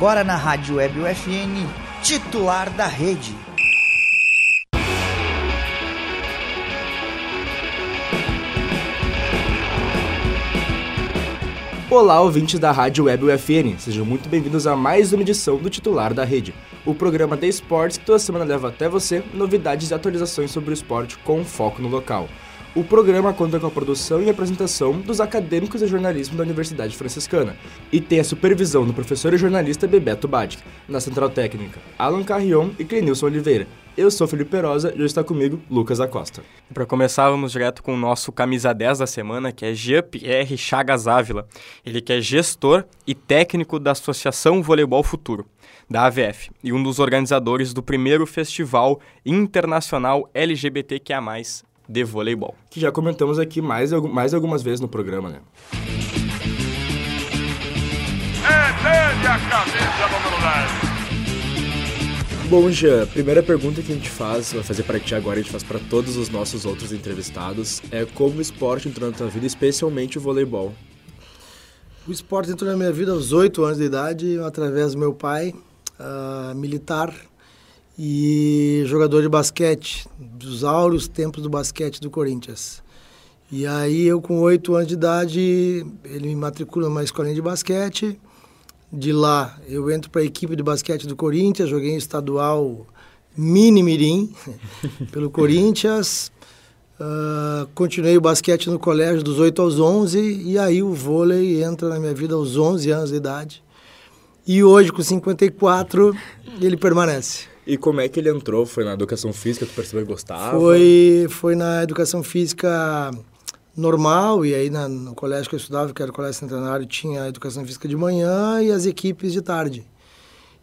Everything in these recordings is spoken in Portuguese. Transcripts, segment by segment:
agora na Rádio Web UFN, titular da rede. Olá, ouvintes da Rádio Web UFN, sejam muito bem-vindos a mais uma edição do Titular da Rede, o programa de esportes que toda semana leva até você novidades e atualizações sobre o esporte com foco no local. O programa conta com a produção e apresentação dos acadêmicos de jornalismo da Universidade Franciscana e tem a supervisão do professor e jornalista Bebeto Badic, na Central Técnica, Alan Carrion e Clenilson Oliveira. Eu sou Felipe Perosa e hoje está comigo Lucas Acosta. Para começar, vamos direto com o nosso camisa 10 da semana, que é Jean-Pierre Chagas Ávila. Ele que é gestor e técnico da Associação Voleibol Futuro, da AVF, e um dos organizadores do primeiro Festival Internacional LGBTQIA+, de voleibol. Que já comentamos aqui mais, mais algumas vezes no programa, né? É dele a camisa número 10. Bom, Jean, primeira pergunta que a gente faz, vai fazer para ti agora, a gente faz para todos os nossos outros entrevistados, é como o esporte entrou na tua vida, especialmente o voleibol. O esporte entrou na minha vida aos oito anos de idade, através do meu pai, uh, militar, e jogador de basquete, dos áureos tempos do basquete do Corinthians. E aí eu com oito anos de idade, ele me matricula numa escolinha de basquete. De lá eu entro para a equipe de basquete do Corinthians, joguei em estadual mini mirim pelo Corinthians. Uh, continuei o basquete no colégio dos 8 aos 11 e aí o vôlei entra na minha vida aos 11 anos de idade. E hoje, com 54, ele permanece. E como é que ele entrou? Foi na educação física, tu percebeu que gostava? Foi, foi na educação física normal, e aí na, no colégio que eu estudava, que era o Colégio Centenário, tinha a educação física de manhã e as equipes de tarde.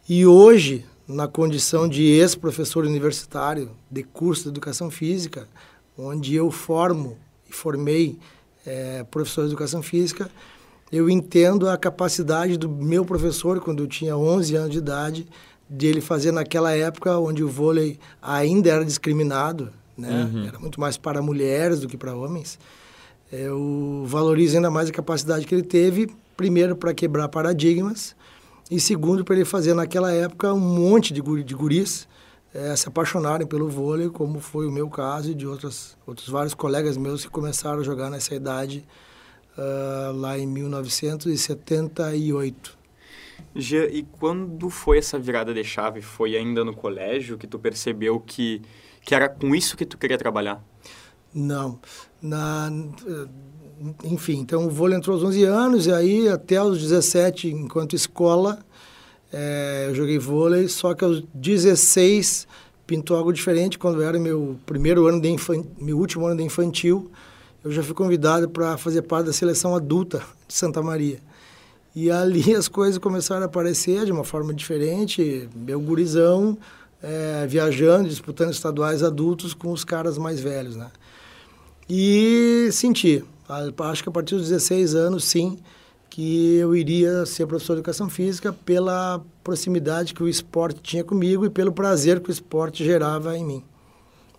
E hoje, na condição de ex-professor universitário de curso de educação física, onde eu formo e formei é, professor de educação física, eu entendo a capacidade do meu professor, quando eu tinha 11 anos de idade, de ele fazer naquela época onde o vôlei ainda era discriminado, né? Uhum. Era muito mais para mulheres do que para homens. Eu valorizo ainda mais a capacidade que ele teve, primeiro para quebrar paradigmas e segundo para ele fazer naquela época um monte de, de guris é, se apaixonarem pelo vôlei, como foi o meu caso e de outros, outros vários colegas meus que começaram a jogar nessa idade uh, lá em 1978. Jean, e quando foi essa virada de chave? Foi ainda no colégio que tu percebeu que, que era com isso que tu queria trabalhar? Não. Na, enfim, então o vôlei entrou aos 11 anos e aí até os 17, enquanto escola, é, eu joguei vôlei, só que aos 16 pintou algo diferente quando era meu primeiro ano de meu último ano de infantil, eu já fui convidado para fazer parte da seleção adulta de Santa Maria. E ali as coisas começaram a aparecer de uma forma diferente. Meu gurizão é, viajando, disputando estaduais adultos com os caras mais velhos, né? E senti, acho que a partir dos 16 anos, sim, que eu iria ser professor de educação física pela proximidade que o esporte tinha comigo e pelo prazer que o esporte gerava em mim.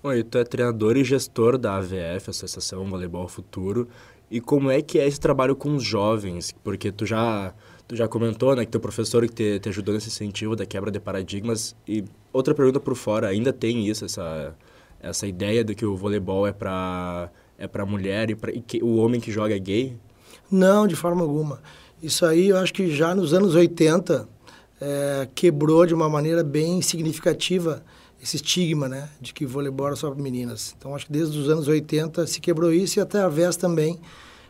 Oi, tu é treinador e gestor da AVF, Associação Voleibol Futuro. E como é que é esse trabalho com os jovens? Porque tu já, tu já comentou, né, que teu professor que te, te ajudou nesse incentivo da quebra de paradigmas. E outra pergunta por fora, ainda tem isso, essa, essa ideia de que o voleibol é para é para mulher e, o homem que joga é gay? Não, de forma alguma. Isso aí eu acho que já nos anos 80 é, quebrou de uma maneira bem significativa esse estigma, né, de que voleibol era só para meninas. Então, acho que desde os anos 80 se quebrou isso e até a vez também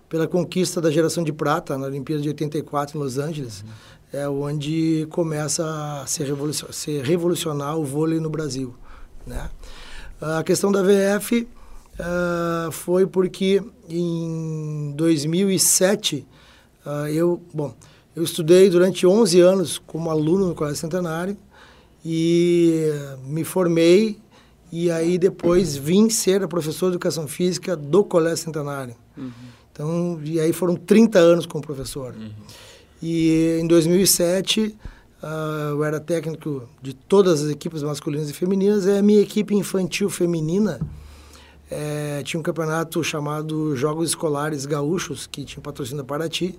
pela conquista da geração de prata na Olimpíada de 84 em Los Angeles, uhum. é onde começa a se, revolucionar, revolucionar o vôlei no Brasil, né? A questão da VF uh, foi porque em 2007 uh, eu, bom, eu estudei durante 11 anos como aluno no Colégio Centenário e me formei e aí depois vim ser a professor de educação física do Colégio Centenário. Uhum. Então, e aí foram 30 anos como professor. Uhum. E em 2007, uh, ah, eu era técnico de todas as equipes masculinas e femininas, e a minha equipe infantil feminina é, tinha um campeonato chamado Jogos Escolares Gaúchos, que tinha patrocínio da Paraty,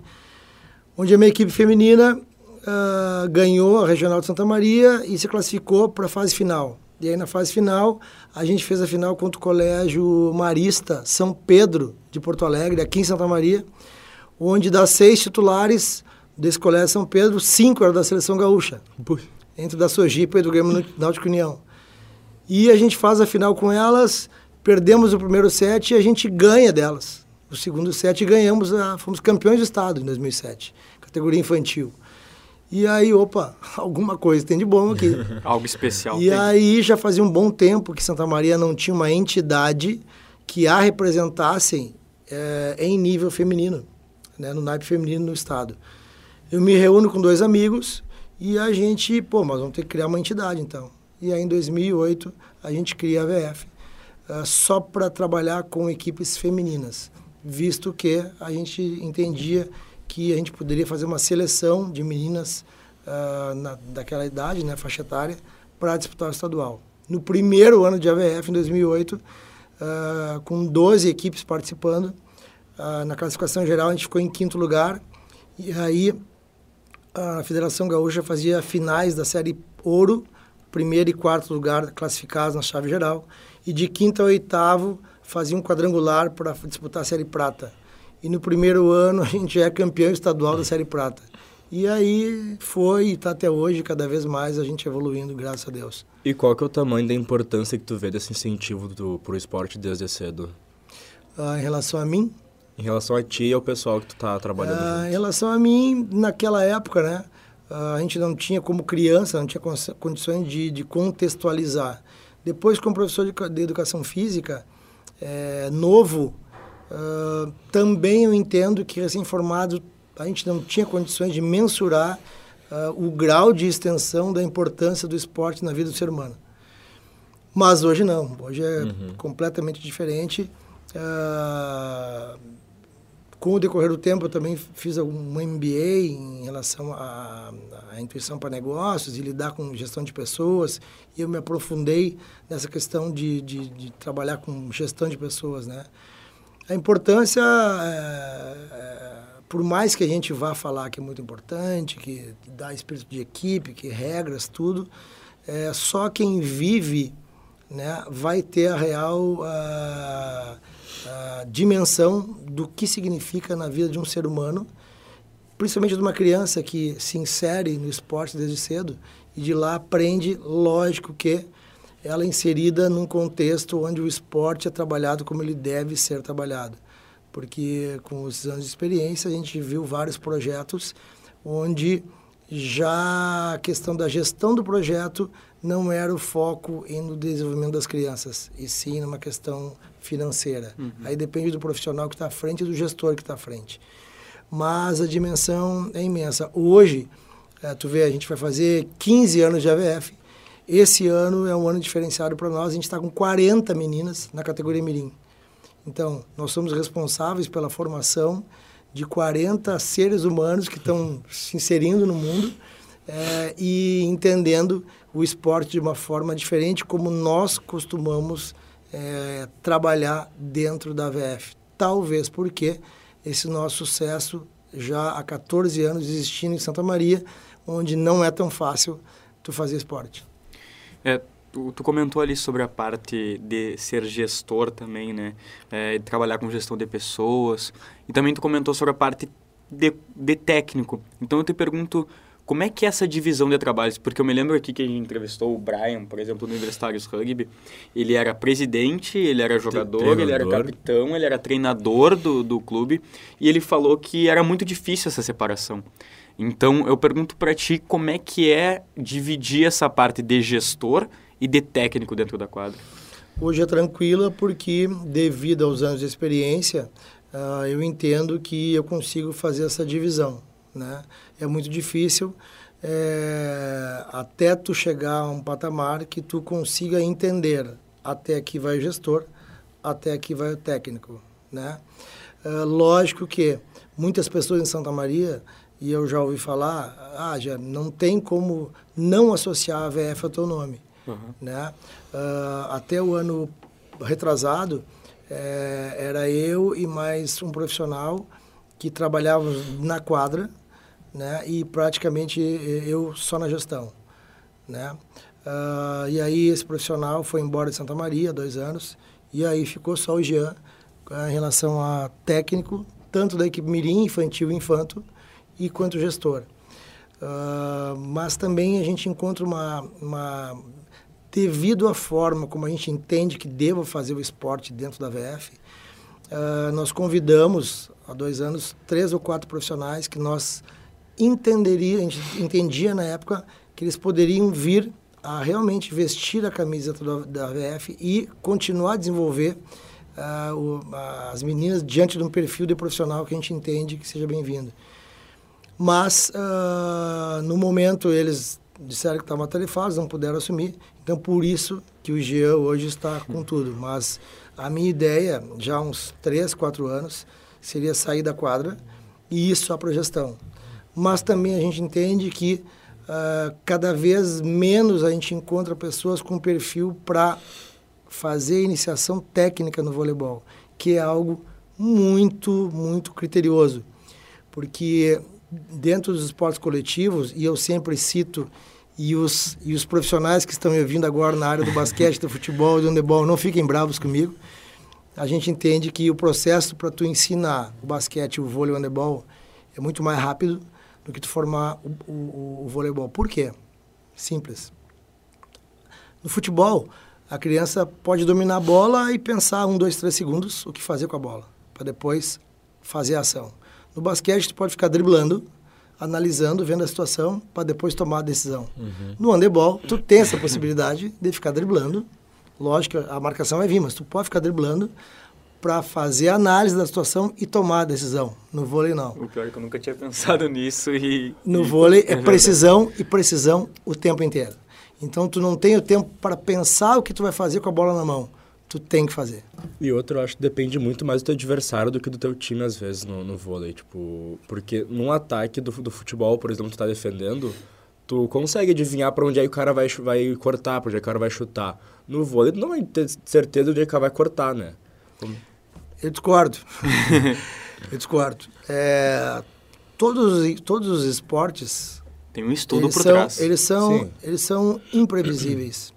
onde a minha equipe feminina uh, ganhou a Regional de Santa Maria e se classificou para a fase final. E aí na fase final, a gente fez a final contra o Colégio Marista São Pedro de Porto Alegre, aqui em Santa Maria, onde das seis titulares desse Colégio São Pedro, cinco eram da Seleção Gaúcha. Entre da Sojipa e do Grêmio Náutico União. E a gente faz a final com elas, perdemos o primeiro set e a gente ganha delas. O segundo set ganhamos, a, fomos campeões do estado em 2007, categoria infantil. E aí, opa, alguma coisa tem de bom aqui. Algo especial. E tem. aí já fazia um bom tempo que Santa Maria não tinha uma entidade que a representassem é, em nível feminino, né, no naipe feminino no estado. Eu me reúno com dois amigos e a gente, pô, mas vamos ter que criar uma entidade então. E aí em 2008 a gente cria a VF, uh, eh, só para trabalhar com equipes femininas, visto que a gente entendia que a gente poderia fazer uma seleção de meninas uh, na, daquela idade, né, faixa etária, para disputar o estadual. No primeiro ano de AVF, em 2008, uh, ah, com 12 equipes participando, uh, na classificação geral a gente ficou em quinto lugar, e aí a Federação Gaúcha fazia finais da série Ouro, primeiro e quarto lugar classificados na chave geral, e de quinto a oitavo fazia um quadrangular para disputar a série Prata. E no primeiro ano a gente é campeão estadual da Série Prata. E aí foi e está até hoje, cada vez mais a gente evoluindo, graças a Deus. E qual que é o tamanho da importância que tu vê desse incentivo para o esporte desde cedo? Ah, em relação a mim? Em relação a ti e ao pessoal que tu está trabalhando ah, Em relação a mim, naquela época, né? Ah, a gente não tinha, como criança, não tinha condições de, de contextualizar. Depois, como professor de, de educação física, é, novo, Uh, também eu entendo que recém-formado a gente não tinha condições de mensurar uh, o grau de extensão da importância do esporte na vida do ser humano. Mas hoje não, hoje é uhum. completamente diferente. Uh, com o decorrer do tempo, eu também fiz um MBA em relação à, à intuição para negócios e lidar com gestão de pessoas. E eu me aprofundei nessa questão de, de, de trabalhar com gestão de pessoas, né? A importância, é, por mais que a gente vá falar que é muito importante, que dá espírito de equipe, que regras, tudo, é, só quem vive né, vai ter a real a, a dimensão do que significa na vida de um ser humano, principalmente de uma criança que se insere no esporte desde cedo e de lá aprende, lógico que ela é inserida num contexto onde o esporte é trabalhado como ele deve ser trabalhado. Porque com os anos de experiência a gente viu vários projetos onde já a questão da gestão do projeto não era o foco no desenvolvimento das crianças, e sim numa questão financeira. Uhum. Aí depende do profissional que está à frente e do gestor que está à frente. Mas a dimensão é imensa. Hoje, é, tu vê, a gente vai fazer 15 anos de AVF, esse ano é um ano diferenciado para nós, a gente está com 40 meninas na categoria Mirim. Então, nós somos responsáveis pela formação de 40 seres humanos que estão se inserindo no mundo é, e entendendo o esporte de uma forma diferente, como nós costumamos é, trabalhar dentro da VF. Talvez porque esse nosso sucesso já há 14 anos existindo em Santa Maria, onde não é tão fácil tu fazer esporte. É, tu, tu, comentou ali sobre a parte de ser gestor também, né? É, trabalhar com gestão de pessoas. E também tu comentou sobre a parte de, de técnico. Então eu te pergunto, como é que é essa divisão de trabalhos? Porque eu me lembro aqui que a gente entrevistou o Brian, por exemplo, no Universitários Rugby. Ele era presidente, ele era jogador, treinador. ele era capitão, ele era treinador do, do clube. E ele falou que era muito difícil essa separação. Então eu pergunto para ti como é que é dividir essa parte de gestor e de técnico dentro da quadra. Hoje é tranquila porque devido aos anos de experiência uh, eu entendo que eu consigo fazer essa divisão, né? É muito difícil é, até tu chegar a um patamar que tu consiga entender até aqui vai o gestor, até aqui vai o técnico, né? Uh, lógico que muitas pessoas em Santa Maria e eu já ouvi falar, ah, já não tem como não associar a VF ao teu nome. Uhum. Né? Uh, até o ano retrasado, é, era eu e mais um profissional que trabalhávamos na quadra, né? E praticamente eu só na gestão, né? Uh, e aí esse profissional foi embora de Santa Maria, dois anos, e aí ficou só o Jean em relação a técnico, tanto da equipe Mirim, infantil e infanto, e quanto gestor. Uh, mas também a gente encontra uma, uma, devido à forma como a gente entende que deva fazer o esporte dentro da VF, uh, nós convidamos há dois anos três ou quatro profissionais que nós entenderia, a gente entendia na época que eles poderiam vir a realmente vestir a camisa da, da VF e continuar a desenvolver uh, o, as meninas diante de um perfil de profissional que a gente entende que seja bem-vindo. Mas, uh, no momento, eles disseram que estavam atarefados, não puderam assumir. Então, por isso que o Jean hoje está com tudo. Mas a minha ideia, já há uns 3, 4 anos, seria sair da quadra e ir só para gestão. Mas também a gente entende que uh, cada vez menos a gente encontra pessoas com perfil para fazer iniciação técnica no voleibol, que é algo muito, muito criterioso. Porque dentro dos esportes coletivos, e eu sempre cito, e os, e os profissionais que estão me ouvindo agora na área do basquete, do futebol, do handebol, não fiquem bravos comigo, a gente entende que o processo para tu ensinar o basquete, o vôlei, o handebol, é muito mais rápido do que tu formar o, o, o voleibol. Por quê? Simples. No futebol, a criança pode dominar a bola e pensar um, dois, três segundos o que fazer com a bola, para depois fazer a ação. No basquete, tu pode ficar driblando, analisando, vendo a situação, para depois tomar a decisão. Uhum. No handebol, tu tem essa possibilidade de ficar driblando. Lógico, a marcação vai vir, mas tu pode ficar driblando para fazer a análise da situação e tomar a decisão. No vôlei, não. O pior é que eu nunca tinha pensado nisso e... No vôlei é precisão e precisão o tempo inteiro. Então tu não tem o tempo para pensar o que tu vai fazer com a bola na mão. Tu tem que fazer. E outro, eu acho que depende muito mais do teu adversário do que do teu time, às vezes, no, no vôlei. Tipo, porque num ataque do, do futebol, por exemplo, tu tá defendendo, tu consegue adivinhar para onde aí o cara vai, vai cortar, para onde aí o cara vai chutar. No vôlei, tu não vai ter certeza de onde é o cara vai cortar, né? Como... Eu discordo. eu discordo. É, todos, todos os esportes tem um estudo por são, trás. Eles são, eles são imprevisíveis.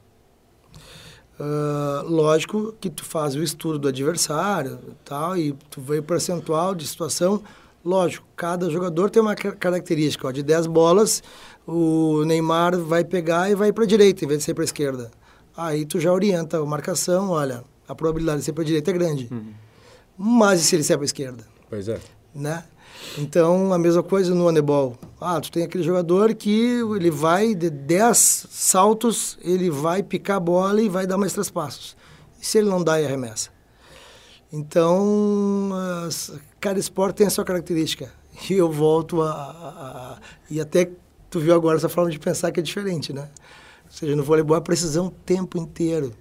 Uh, lógico que tu faz o estudo do adversário tal, e tu vê o percentual de situação. Lógico, cada jogador tem uma característica. Ó, de 10 bolas, o Neymar vai pegar e vai para a direita, em vez de ser para a esquerda. Aí tu já orienta a marcação, olha, a probabilidade de ser para a direita é grande. Uhum. Mas e se ele ser para a esquerda? Pois é. Né? Então, a mesma coisa no handebol. Ah, tu tem aquele jogador que ele vai de 10 saltos, ele vai picar a bola e vai dar mais três passos. E se ele não dá, e arremessa. Então, cada esporte tem a sua característica. E eu volto a, a, a, E até tu viu agora essa forma de pensar que é diferente, né? Ou seja, no voleibol é precisão o tempo inteiro.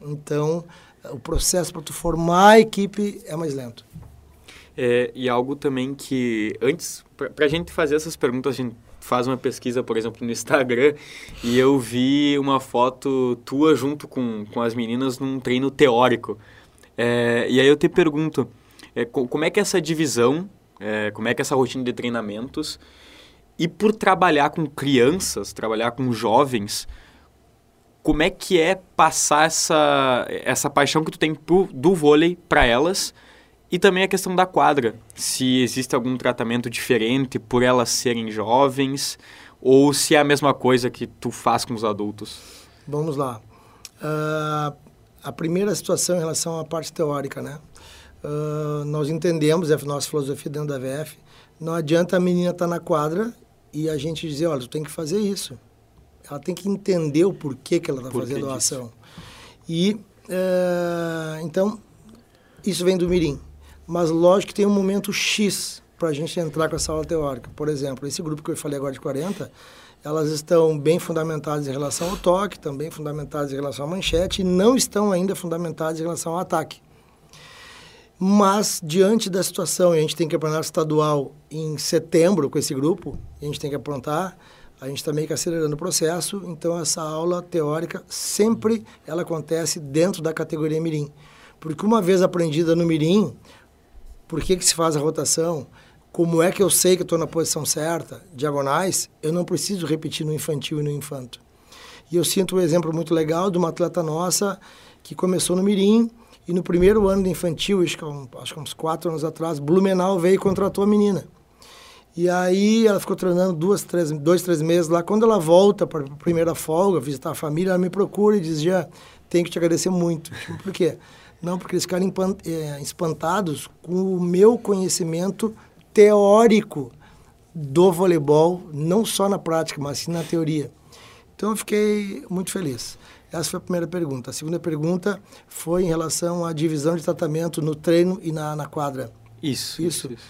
Então, o processo para tu formar a equipe é mais lento. É, e algo também que, antes, para a gente fazer essas perguntas, a gente faz uma pesquisa, por exemplo, no Instagram, e eu vi uma foto tua junto com, com as meninas num treino teórico. É, e aí eu te pergunto, é, como é que é essa divisão, é, como é que é essa rotina de treinamentos, e por trabalhar com crianças, trabalhar com jovens, como é que é passar essa, essa paixão que tu tem pro, do vôlei para elas e também a questão da quadra, se existe algum tratamento diferente por elas serem jovens ou se é a mesma coisa que tu faz com os adultos. Vamos lá. Uh, a primeira situação em relação à parte teórica, né? Uh, nós entendemos, é a nossa filosofia dentro da VF, não adianta a menina estar tá na quadra e a gente dizer, olha, tu tem que fazer isso. Ela tem que entender o porquê que ela está fazendo a ação. E, uh, então, isso vem do mirim. Mas lógico que tem um momento X para a gente entrar com essa aula teórica. Por exemplo, esse grupo que eu falei agora de 40, elas estão bem fundamentadas em relação ao toque, também fundamentadas em relação à manchete, e não estão ainda fundamentadas em relação ao ataque. Mas, diante da situação, a gente tem campeonato estadual em setembro com esse grupo, a gente tem que aprontar, a gente está meio que acelerando o processo, então essa aula teórica sempre ela acontece dentro da categoria Mirim. Porque uma vez aprendida no Mirim, por que, que se faz a rotação, como é que eu sei que estou na posição certa, diagonais, eu não preciso repetir no infantil e no infanto. E eu sinto um exemplo muito legal de uma atleta nossa que começou no Mirim e no primeiro ano de infantil, acho que, acho que uns quatro anos atrás, Blumenau veio e contratou a menina. E aí ela ficou treinando duas, três, dois, três meses lá. Quando ela volta para a primeira folga, visitar a família, ela me procura e diz, já, tenho que te agradecer muito. Por quê? Não, porque eles ficaram é, espantados com o meu conhecimento teórico do voleibol, não só na prática, mas sim na teoria. Então eu fiquei muito feliz. Essa foi a primeira pergunta. A segunda pergunta foi em relação à divisão de tratamento no treino e na, na quadra. Isso. Isso. isso.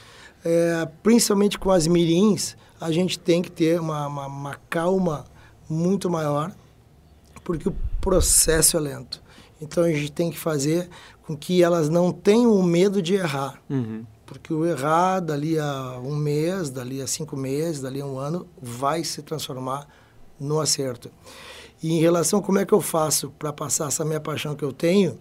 É, principalmente com as mirins, a gente tem que ter uma, uma, uma, calma muito maior, porque o processo é lento. Então a gente tem que fazer com que elas não tenham medo de errar. Uhum. Porque o errar dali a um mês, dali a cinco meses, dali a um ano, vai se transformar no acerto. E em relação a como é que eu faço para passar essa minha paixão que eu tenho,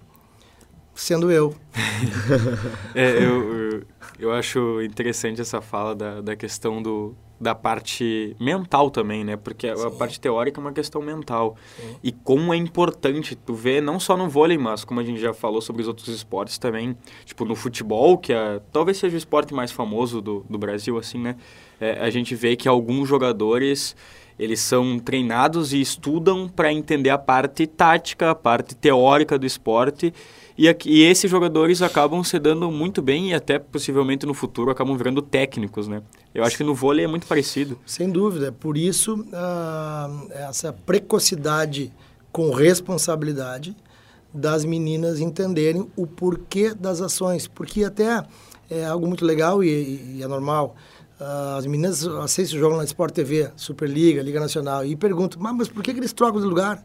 sendo eu. é, eu, eu, eu, acho interessante essa fala da, da questão do, da parte mental também, né? Porque Sim. a parte teórica é uma questão mental. Sim. E como é importante tu ver, não só no vôlei, mas como a gente já falou sobre os outros esportes também, tipo no futebol, que é, talvez seja o esporte mais famoso do, do Brasil, assim, né? É, a gente vê que alguns jogadores eles são treinados e estudam para entender a parte tática, a parte teórica do esporte. E, aqui, e esses jogadores acabam se dando muito bem e até possivelmente no futuro acabam virando técnicos, né? Eu acho que no vôlei é muito parecido. Sem dúvida. Por isso, uh, essa precocidade com responsabilidade das meninas entenderem o porquê das ações. Porque até é algo muito legal e, e é normal. Uh, as meninas assistem o jogo na Sport TV, Superliga, Liga Nacional, e perguntam, mas por que, que eles trocam de lugar?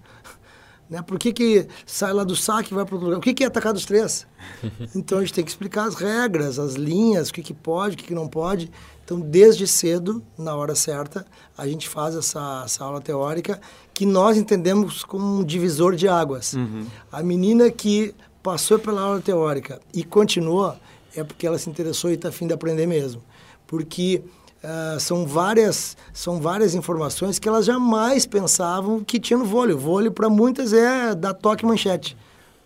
Né? Por que, que sai lá do saque e vai para outro lugar? O que, que é atacar dos três? então a gente tem que explicar as regras, as linhas, o que, que pode, o que, que não pode. Então, desde cedo, na hora certa, a gente faz essa, essa aula teórica que nós entendemos como um divisor de águas. Uhum. A menina que passou pela aula teórica e continuou é porque ela se interessou e está afim de aprender mesmo porque uh, são, várias, são várias informações que elas jamais pensavam que tinha no vôlei. O vôlei, para muitas, é dar toque manchete.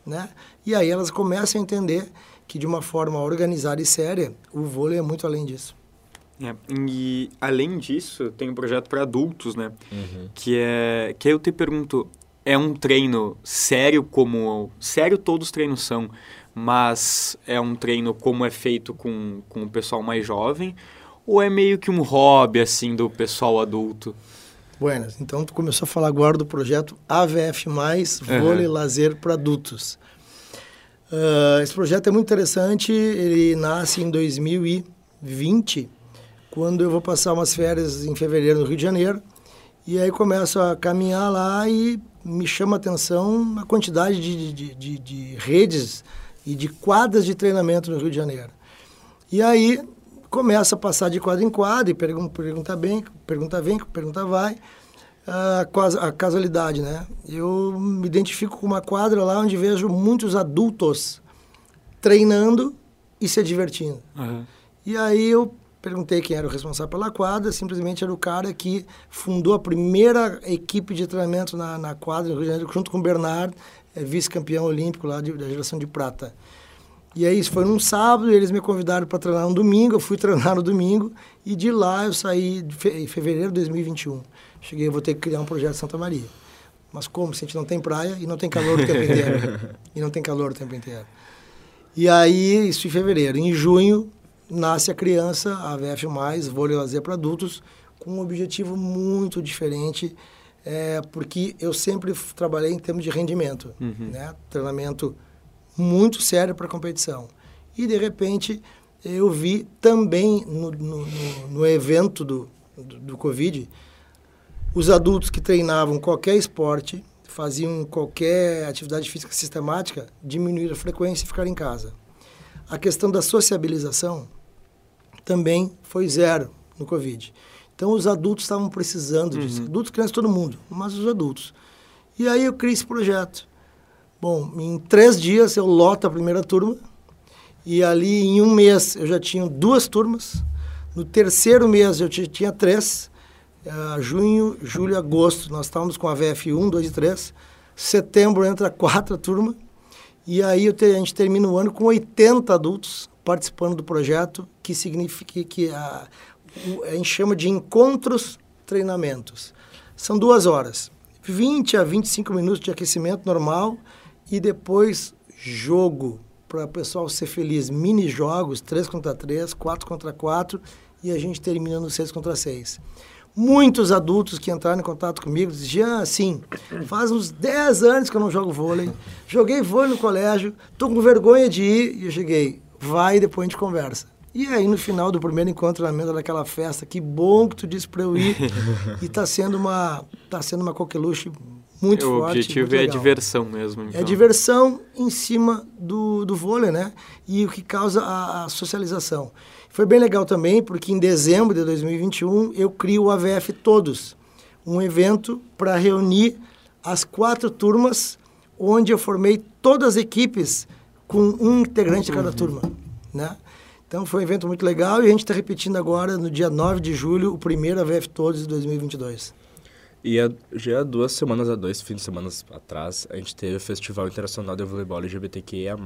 Né? E aí elas começam a entender que, de uma forma organizada e séria, o vôlei é muito além disso. É, e além disso, tem um projeto para adultos, né? Uhum. Que é que eu te pergunto, é um treino sério como sério todos os treinos são, mas é um treino como é feito com, com o pessoal mais jovem? Ou é meio que um hobby, assim, do pessoal adulto? Buenas. Então, tu começou a falar agora do projeto AVF+, Vôlei uhum. Lazer para Adultos. Uh, esse projeto é muito interessante, ele nasce em 2020, quando eu vou passar umas férias em fevereiro no Rio de Janeiro, e aí começo a caminhar lá e me chama a atenção a quantidade de, de, de, de redes e de quadras de treinamento no Rio de Janeiro. E aí começa a passar de quadra em quadra e pergunta, pergunta bem, pergunta vem, pergunta vai, a, a casualidade, né? Eu me identifico com uma quadra lá onde vejo muitos adultos treinando e se divertindo. Uhum. E aí eu perguntei quem era o responsável pela quadra, simplesmente era o cara que fundou a primeira equipe de treinamento na, na quadra junto com o Bernard, é vice-campeão olímpico lá de, da geração de prata. E aí, isso foi num sábado, eles me convidaram para treinar no domingo, eu fui treinar no domingo, e de lá eu saí em fevereiro de 2021. Cheguei, vou ter que criar um projeto Santa Maria. Mas como? Se a gente não tem praia e não tem calor o tempo inteiro. e não tem calor o tempo inteiro. E aí, isso em fevereiro. Em junho, nasce a criança, a VF+, Vôlei Lazer para Adultos, com um objetivo muito diferente, é, porque eu sempre trabalhei em termos de rendimento, uhum. né? Treinamento muito sério para competição. E, de repente, eu vi também no, no, no, no evento do, do, do, Covid, os adultos que treinavam qualquer esporte, faziam qualquer atividade física sistemática, diminuir a frequência e ficar em casa. A questão da sociabilização também foi zero no Covid. Então, os adultos estavam precisando disso. Uhum. Adultos, crianças, todo mundo, mas os adultos. E aí eu criei esse projeto. Bom, em três dias eu loto a primeira turma. E ali, em um mês, eu já tinha duas turmas. No terceiro mês eu tinha três, uh, junho, julho, agosto, nós estávamos com a VF 1, 2 e 3. Setembro entra quatro turma. E aí te, a gente termina o ano com 80 adultos participando do projeto, que significa que a, a gente chama de encontros treinamentos. São duas horas, 20 a 25 minutos de aquecimento normal e depois jogo para o pessoal ser feliz. Mini jogos, 3 contra 3, 4 contra 4 e a gente termina no 6 contra 6. Muitos adultos que entraram em contato comigo diziam, assim, faz uns 10 anos que eu não jogo vôlei, joguei vôlei no colégio, tô com vergonha de ir, e eu cheguei, vai e depois a gente conversa. E aí, no final do primeiro encontro daquela festa, que bom que tu disse para eu ir, e tá sendo uma, tá sendo uma coqueluche muito o forte. O objetivo é a diversão mesmo. Então. É diversão em cima do, do vôlei, né? E o que causa a, a socialização. Foi bem legal também, porque em dezembro de 2021 eu crio o AVF Todos, um evento para reunir as quatro turmas, onde eu formei todas as equipes com um integrante de cada uhum. turma, né? Então foi um evento muito legal e a gente está repetindo agora no dia 9 de julho o primeiro AVF Todos de 2022. E já há duas semanas, há dois fins de semana atrás, a gente teve o Festival Internacional de Voleibol LGBTQIA+.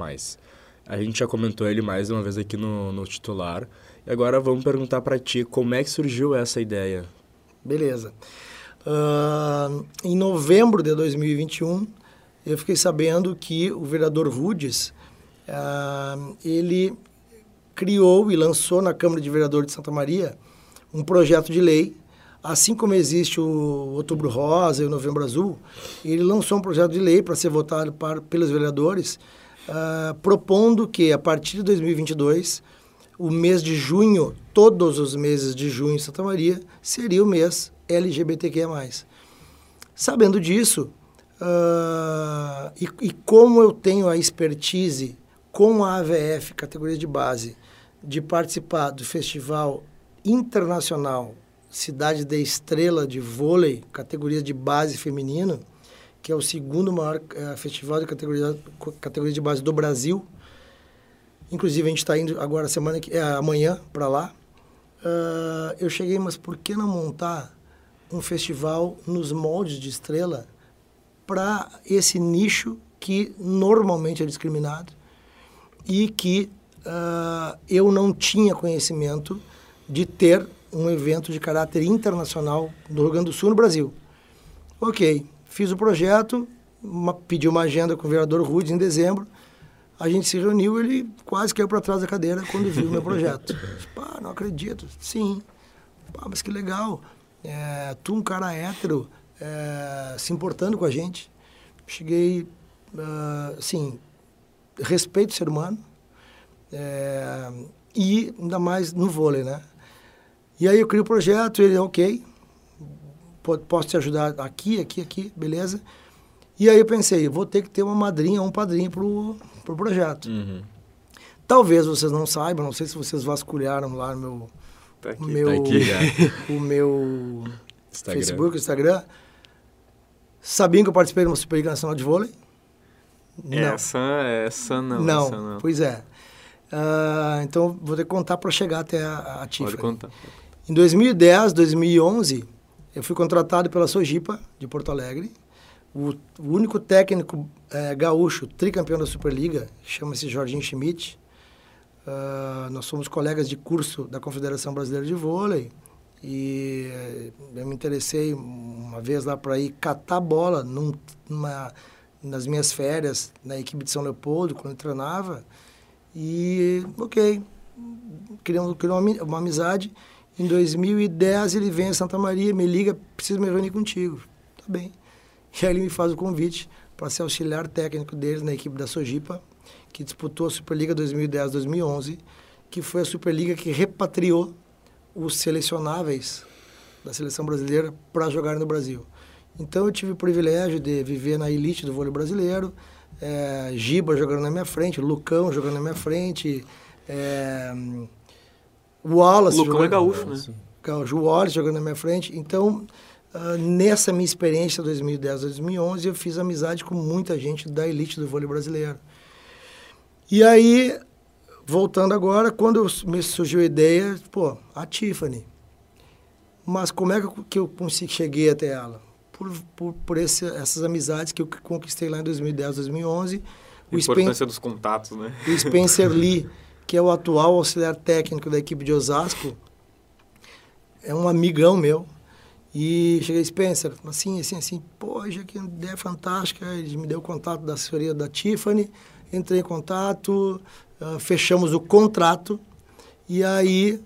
A gente já comentou ele mais uma vez aqui no, no titular. E agora vamos perguntar para ti como é que surgiu essa ideia. Beleza. Uh, em novembro de 2021, eu fiquei sabendo que o vereador Rudes, uh, ele criou e lançou na Câmara de Vereadores de Santa Maria um projeto de lei, assim como existe o Outubro Rosa e o Novembro Azul, ele lançou um projeto de lei para ser votado para, pelos vereadores, uh, propondo que, a partir de 2022, o mês de junho, todos os meses de junho em Santa Maria, seria o mês LGBTQIA+. Sabendo disso, uh, e, e, como eu tenho a expertise com a AVF, categoria de base, de participar do Festival Internacional Cidade da Estrela de Vôlei, categoria de base feminino, que é o segundo maior uh, festival de categoria, categoria de base do Brasil. Inclusive, a gente está indo agora, semana que, é, amanhã, para lá. Uh, eu cheguei, mas por que não montar um festival nos moldes de estrela para esse nicho que normalmente é discriminado e que uh, eu não tinha conhecimento de ter um evento de caráter internacional no Rio Grande do Sul, no Brasil. Ok, fiz o projeto, uma, pedi uma agenda com o vereador Rudes em dezembro, a gente se reuniu, ele quase caiu para trás da cadeira quando viu o meu projeto. Pá, não acredito. Sim. Pá, mas que legal. É, tu, um cara hétero, é, se importando com a gente. Cheguei, uh, assim, respeito o ser humano. É, e ainda mais no vôlei, né? E aí eu criei o projeto, ele, ok, posso te ajudar aqui, aqui, aqui, beleza. E aí eu pensei, vou ter que ter uma madrinha, um padrinho pro, pro projeto. Uhum. Talvez vocês não saibam, não sei se vocês vasculharam lá no meu, tá aqui, meu, tá aqui, o meu Instagram. Facebook, Instagram. Sabiam que eu participei de uma Superliga Nacional de Vôlei? Não. Essa, essa não. Não, essa não. pois é. Uh, então, vou ter que contar para chegar até a, a Pode contar. Em 2010, 2011, eu fui contratado pela Sojipa, de Porto Alegre. O, o único técnico é, gaúcho, tricampeão da Superliga, chama-se Jorginho Schmidt. Uh, nós somos colegas de curso da Confederação Brasileira de Vôlei. E eh, eu me interessei uma vez lá para ir catar bola num, numa, nas minhas férias na equipe de São Leopoldo, quando eu treinava. E, ok, criamos, criamos uma, uma amizade. Em 2010 ele vem a Santa Maria, me liga, preciso me reunir contigo. Tá bem. E aí ele me faz o convite para ser auxiliar técnico deles na equipe da Sojipa, que disputou a Superliga 2010-2011, que foi a Superliga que repatriou os selecionáveis da seleção brasileira para jogar no Brasil. Então eu tive o privilégio de viver na elite do vôlei brasileiro, é, Giba jogando na minha frente, Lucão jogando na minha frente, é, o Wallace. O Lucão é gaúcho, né? O Wallace jogando na minha frente. Então, uh, nessa minha experiência 2010, 2011, eu fiz amizade com muita gente da elite do vôlei brasileiro. E aí, voltando agora, quando me surgiu a ideia, pô, a Tiffany. Mas como é que eu, que eu consegui, cheguei até ela? Por, por, por esse, essas amizades que eu conquistei lá em 2010, 2011. A O Spen- importância dos contatos, né? o Spencer Lee, que é o atual auxiliar técnico da equipe de Osasco, é um amigão meu. E cheguei, Spencer, assim, assim, assim, pô, já que ideia fantástica, ele me deu o contato da assessoria da Tiffany, entrei em contato, ah, fechamos o contrato, e aí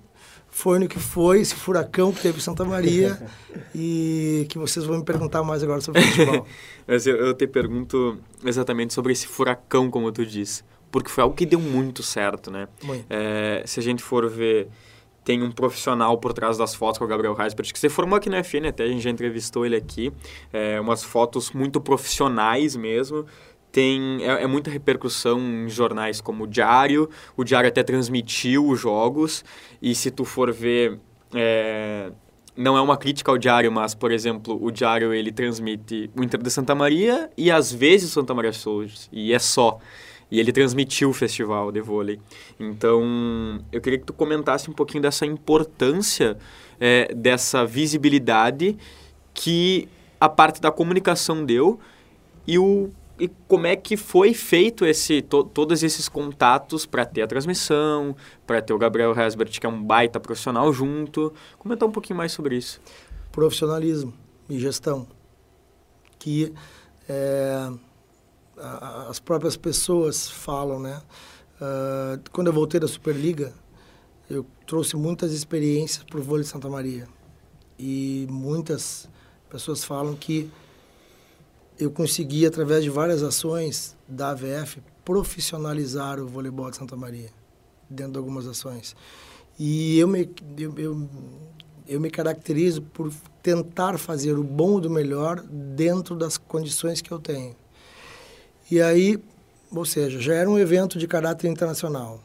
foi no que foi, esse furacão que teve em Santa Maria, e que vocês vão me perguntar mais agora sobre o futebol. Mas eu, eu te pergunto exatamente sobre esse furacão, como tu disse. Porque foi algo que deu muito certo, né? Muito. É, se a gente for ver, tem um profissional por trás das fotos, que é o Gabriel Heisbert, que você formou aqui na FN, até a gente já entrevistou ele aqui. É, umas fotos muito profissionais mesmo. Tem, é, é muita repercussão em jornais como o Diário. O Diário até transmitiu os jogos. E se tu for ver... é, não é uma crítica ao Diário, mas, por exemplo, o Diário ele transmite o Inter de Santa Maria e às vezes Santa Maria Soldiers, e é só. E ele transmitiu o festival de vôlei. Então, eu queria que tu comentasse um pouquinho dessa importância é, dessa visibilidade que a parte da comunicação deu e, o, e como é que foi feito esse, to, todos esses contatos para ter a transmissão, para ter o Gabriel Hasbert, que é um baita profissional, junto. Comentar um pouquinho mais sobre isso. profissionalismo e gestão que é, as próprias pessoas falam, né? Ah, quando eu voltei da Superliga, eu trouxe muitas experiências para o vôlei de Santa Maria e muitas pessoas falam que eu consegui através de várias ações da AVF profissionalizar o voleibol de Santa Maria dentro de algumas ações e eu me eu, eu, eu me caracterizo por tentar fazer o bom do melhor dentro das condições que eu tenho. E aí, ou seja, já era um evento de caráter internacional.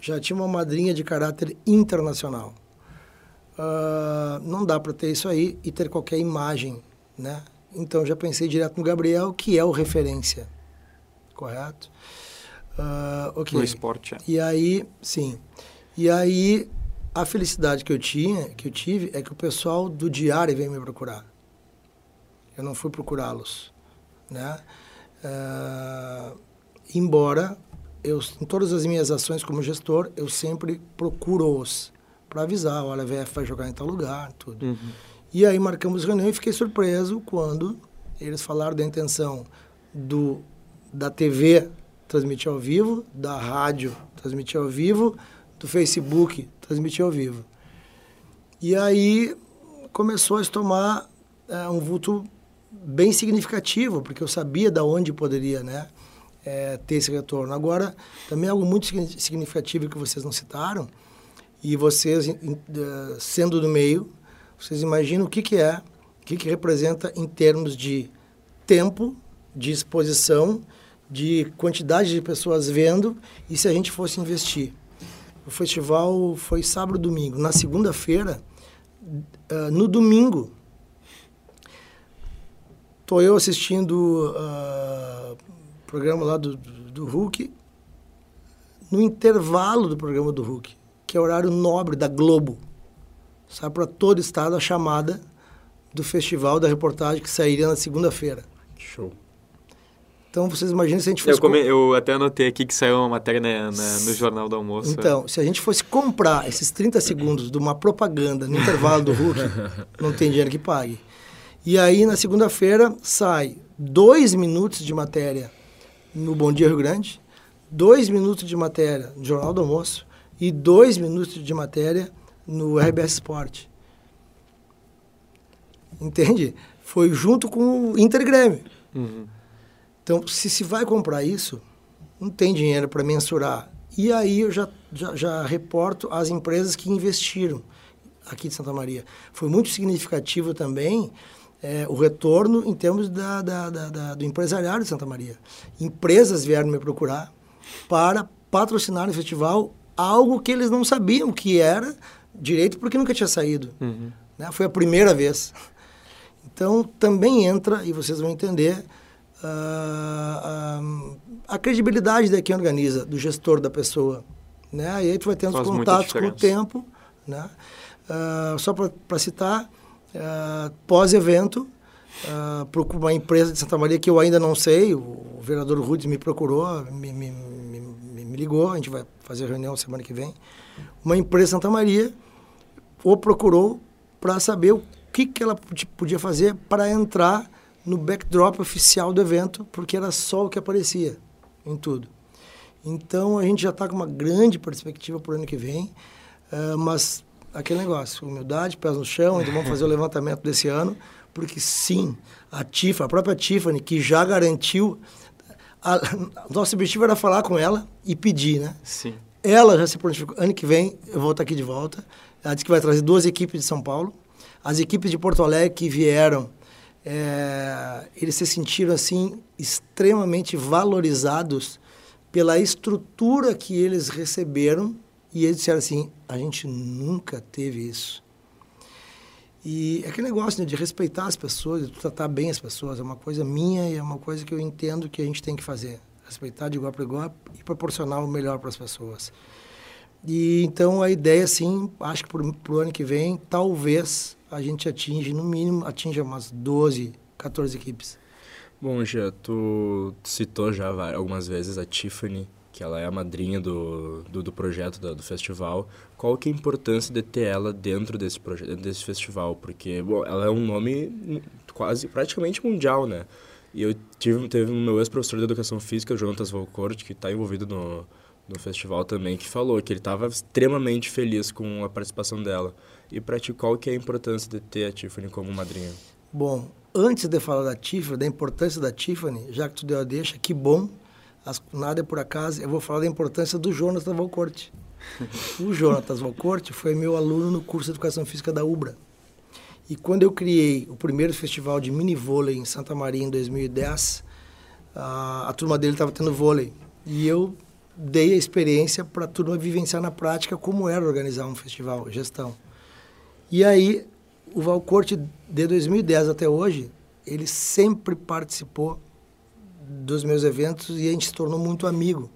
Já tinha uma madrinha de caráter internacional. Ah, não dá para ter isso aí e ter qualquer imagem, né? Então já pensei direto no Gabriel, que é o referência, correto? Ah, ok. No esporte, é. E aí, sim. E aí, a felicidade que eu tinha, que eu tive, é que o pessoal do diário veio me procurar. Eu não fui procurá-los, né? Ah, embora eu, em todas as minhas ações como gestor, eu sempre procuro-os para avisar, olha, a VF vai jogar em tal lugar, tudo. Uhum. E aí marcamos reunião e fiquei surpreso quando eles falaram da intenção do da TV transmitir ao vivo, da rádio transmitir ao vivo, do Facebook transmitir ao vivo. E aí começou a se tomar eh, um vulto bem significativo, porque eu sabia da onde poderia, né, eh, ter esse retorno. Agora, também algo muito signi- significativo que vocês não citaram, e vocês, sendo do meio, vocês imaginam o que, que é, o que, que representa em termos de tempo, de exposição, de quantidade de pessoas vendo, e se a gente fosse investir. O festival foi sábado e domingo. Na segunda-feira, ah, no domingo, tô eu assistindo o programa lá do, do, Hulk, no intervalo do programa do Hulk, que é horário nobre da Globo. Sai para todo o estado a chamada do festival, da reportagem que sairia na segunda-feira. Show. Então, vocês imaginam se a gente fosse... Eu, come- eu até anotei aqui que saiu uma matéria na- na- no Jornal do Almoço. Então, se a gente fosse comprar esses 30 segundos de uma propaganda no intervalo do Hulk, não tem dinheiro que pague. E aí, na segunda-feira, sai dois minutos de matéria no Bom Dia Rio Grande, dois minutos de matéria no Jornal do Almoço e dois minutos de matéria no RBS Sport. Entende? Foi junto com o Inter Grêmio. Uhum. Então, se se vai comprar isso, não tem dinheiro para mensurar. E aí eu já, já, já reporto as empresas que investiram aqui de Santa Maria. Foi muito significativo também eh, o retorno em termos da, da, da- do empresariado de Santa Maria. Empresas vieram me procurar para patrocinar no festival algo que eles não sabiam que era direito porque nunca tinha saído. Uhum. né? Foi a primeira vez. Então, também entra, e vocês vão entender, ah, ah, a credibilidade de quem organiza, do gestor da pessoa. né? E aí tu vai tendo Faz os contatos com o tempo, né? Ah, só para citar, ah, pós-evento, procuro uma empresa de Santa Maria que eu ainda não sei, o, vereador Rudes me procurou, me, me, me, me- ligou, a gente vai fazer reunião semana que vem. Uma empresa de Santa Maria o procurou para saber o que, que ela pod- podia fazer para entrar no backdrop oficial do evento, porque era só o que aparecia em tudo. Então a gente já está com uma grande perspectiva para o ano que vem, ah, mas aquele negócio, humildade, pés no chão, ainda vamos fazer o levantamento desse ano, porque sim, a Tifa, a própria Tiffany, que já garantiu, a, nosso objetivo era falar com ela e pedir, né? Sim. Ela já se prontificou. Ano que vem eu vou estar aqui de volta. Ela disse que vai trazer duas equipes de São Paulo. As equipes de Porto Alegre que vieram, é, eles se sentiram assim extremamente valorizados pela estrutura que eles receberam e eles disseram assim: a gente nunca teve isso. E é aquele negócio né, de respeitar as pessoas, de tratar bem as pessoas, é uma coisa minha e é uma coisa que eu entendo que a gente tem que fazer. Respeitar de igual para igual e proporcionar o melhor para as pessoas. E então a ideia, sim, acho que para o ano que vem, talvez a gente atinge, no mínimo, atinja umas 12, 14 equipes. Bom, Gia, tu citou já algumas vezes a Tiffany, que ela é a madrinha do, do, do projeto do festival. Qual que é a importância de ter ela dentro desse projeto, dentro desse festival? Porque, bom, ela é um nome quase, praticamente mundial, né? E eu tive, teve o meu ex-professor de Educação Física, o Jonatas Valcourt, que está envolvido no, no festival também, que falou que ele estava extremamente feliz com a participação dela. E para ti, qual que é a importância de ter a Tiffany como madrinha? Bom, antes de falar da Tiffany, da importância da Tiffany, já que tu deu a deixa, que bom, as- nada é por acaso, eu vou falar da importância do Jonatas Valcorte. o Jonatas Valcorte foi meu aluno no curso de Educação Física da UBRA. E quando eu criei o primeiro festival de mini vôlei em Santa Maria em 2010, a, a turma dele estava tendo vôlei. E eu dei a experiência para a turma vivenciar na prática como era organizar um festival, gestão. E aí, o Valcorte, de 2010 até hoje, ele sempre participou dos meus eventos e a gente se tornou muito amigo.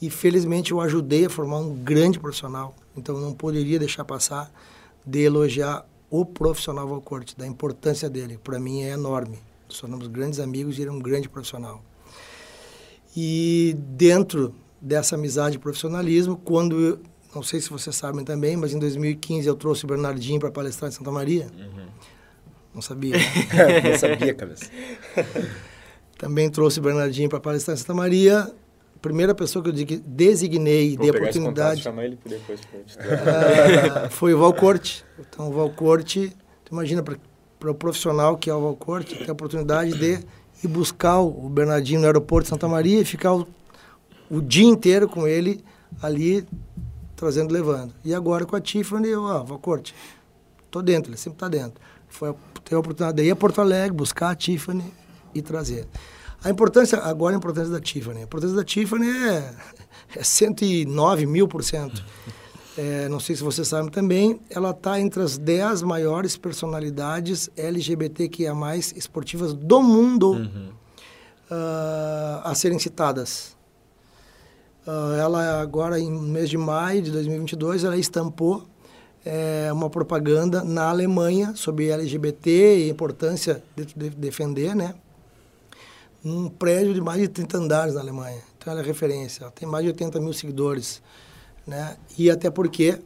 E felizmente eu ajudei a formar um grande profissional. Então eu não poderia deixar passar de elogiar o profissional Valcorte, da importância dele. Para mim é enorme. Nos tornamos grandes amigos e ele é um grande profissional. E dentro dessa amizade e profissionalismo, quando eu, não sei se vocês sabem também, mas em 2015 eu trouxe o Bernardinho para palestrar em Santa Maria. Não sabia. né? Não sabia, cabeça. Também trouxe o Bernardinho para palestrar em Santa Maria. Primeira pessoa que eu designei e dei a oportunidade chamar ele depois ah, foi o Valcorte. Então, o Valcorte, imagina, para o profissional que é o Valcorte, ter a oportunidade de ir buscar o Bernardinho no aeroporto de Santa Maria e ficar o, o dia inteiro com ele ali, trazendo levando. E agora com a Tiffany, eu, ó, Valcorte, tô dentro, ele sempre está dentro. Foi ter a oportunidade de ir a Porto Alegre, buscar a Tiffany e trazer. A importância, agora a importância da Tiffany. A importância da Tiffany é, é 109 mil por cento. É, não sei se vocês sabem também, ela está entre as 10 maiores personalidades LGBTQIA+, esportivas do mundo ah, a serem citadas. Ah, ela agora, em mês de maio de 2022, ela estampou eh, uma propaganda na Alemanha sobre LGBT e a importância de, de defender, né? Num prédio de mais de 30 andares na Alemanha. Então ela é referência. Ela tem mais de 80 mil seguidores, né? E até porque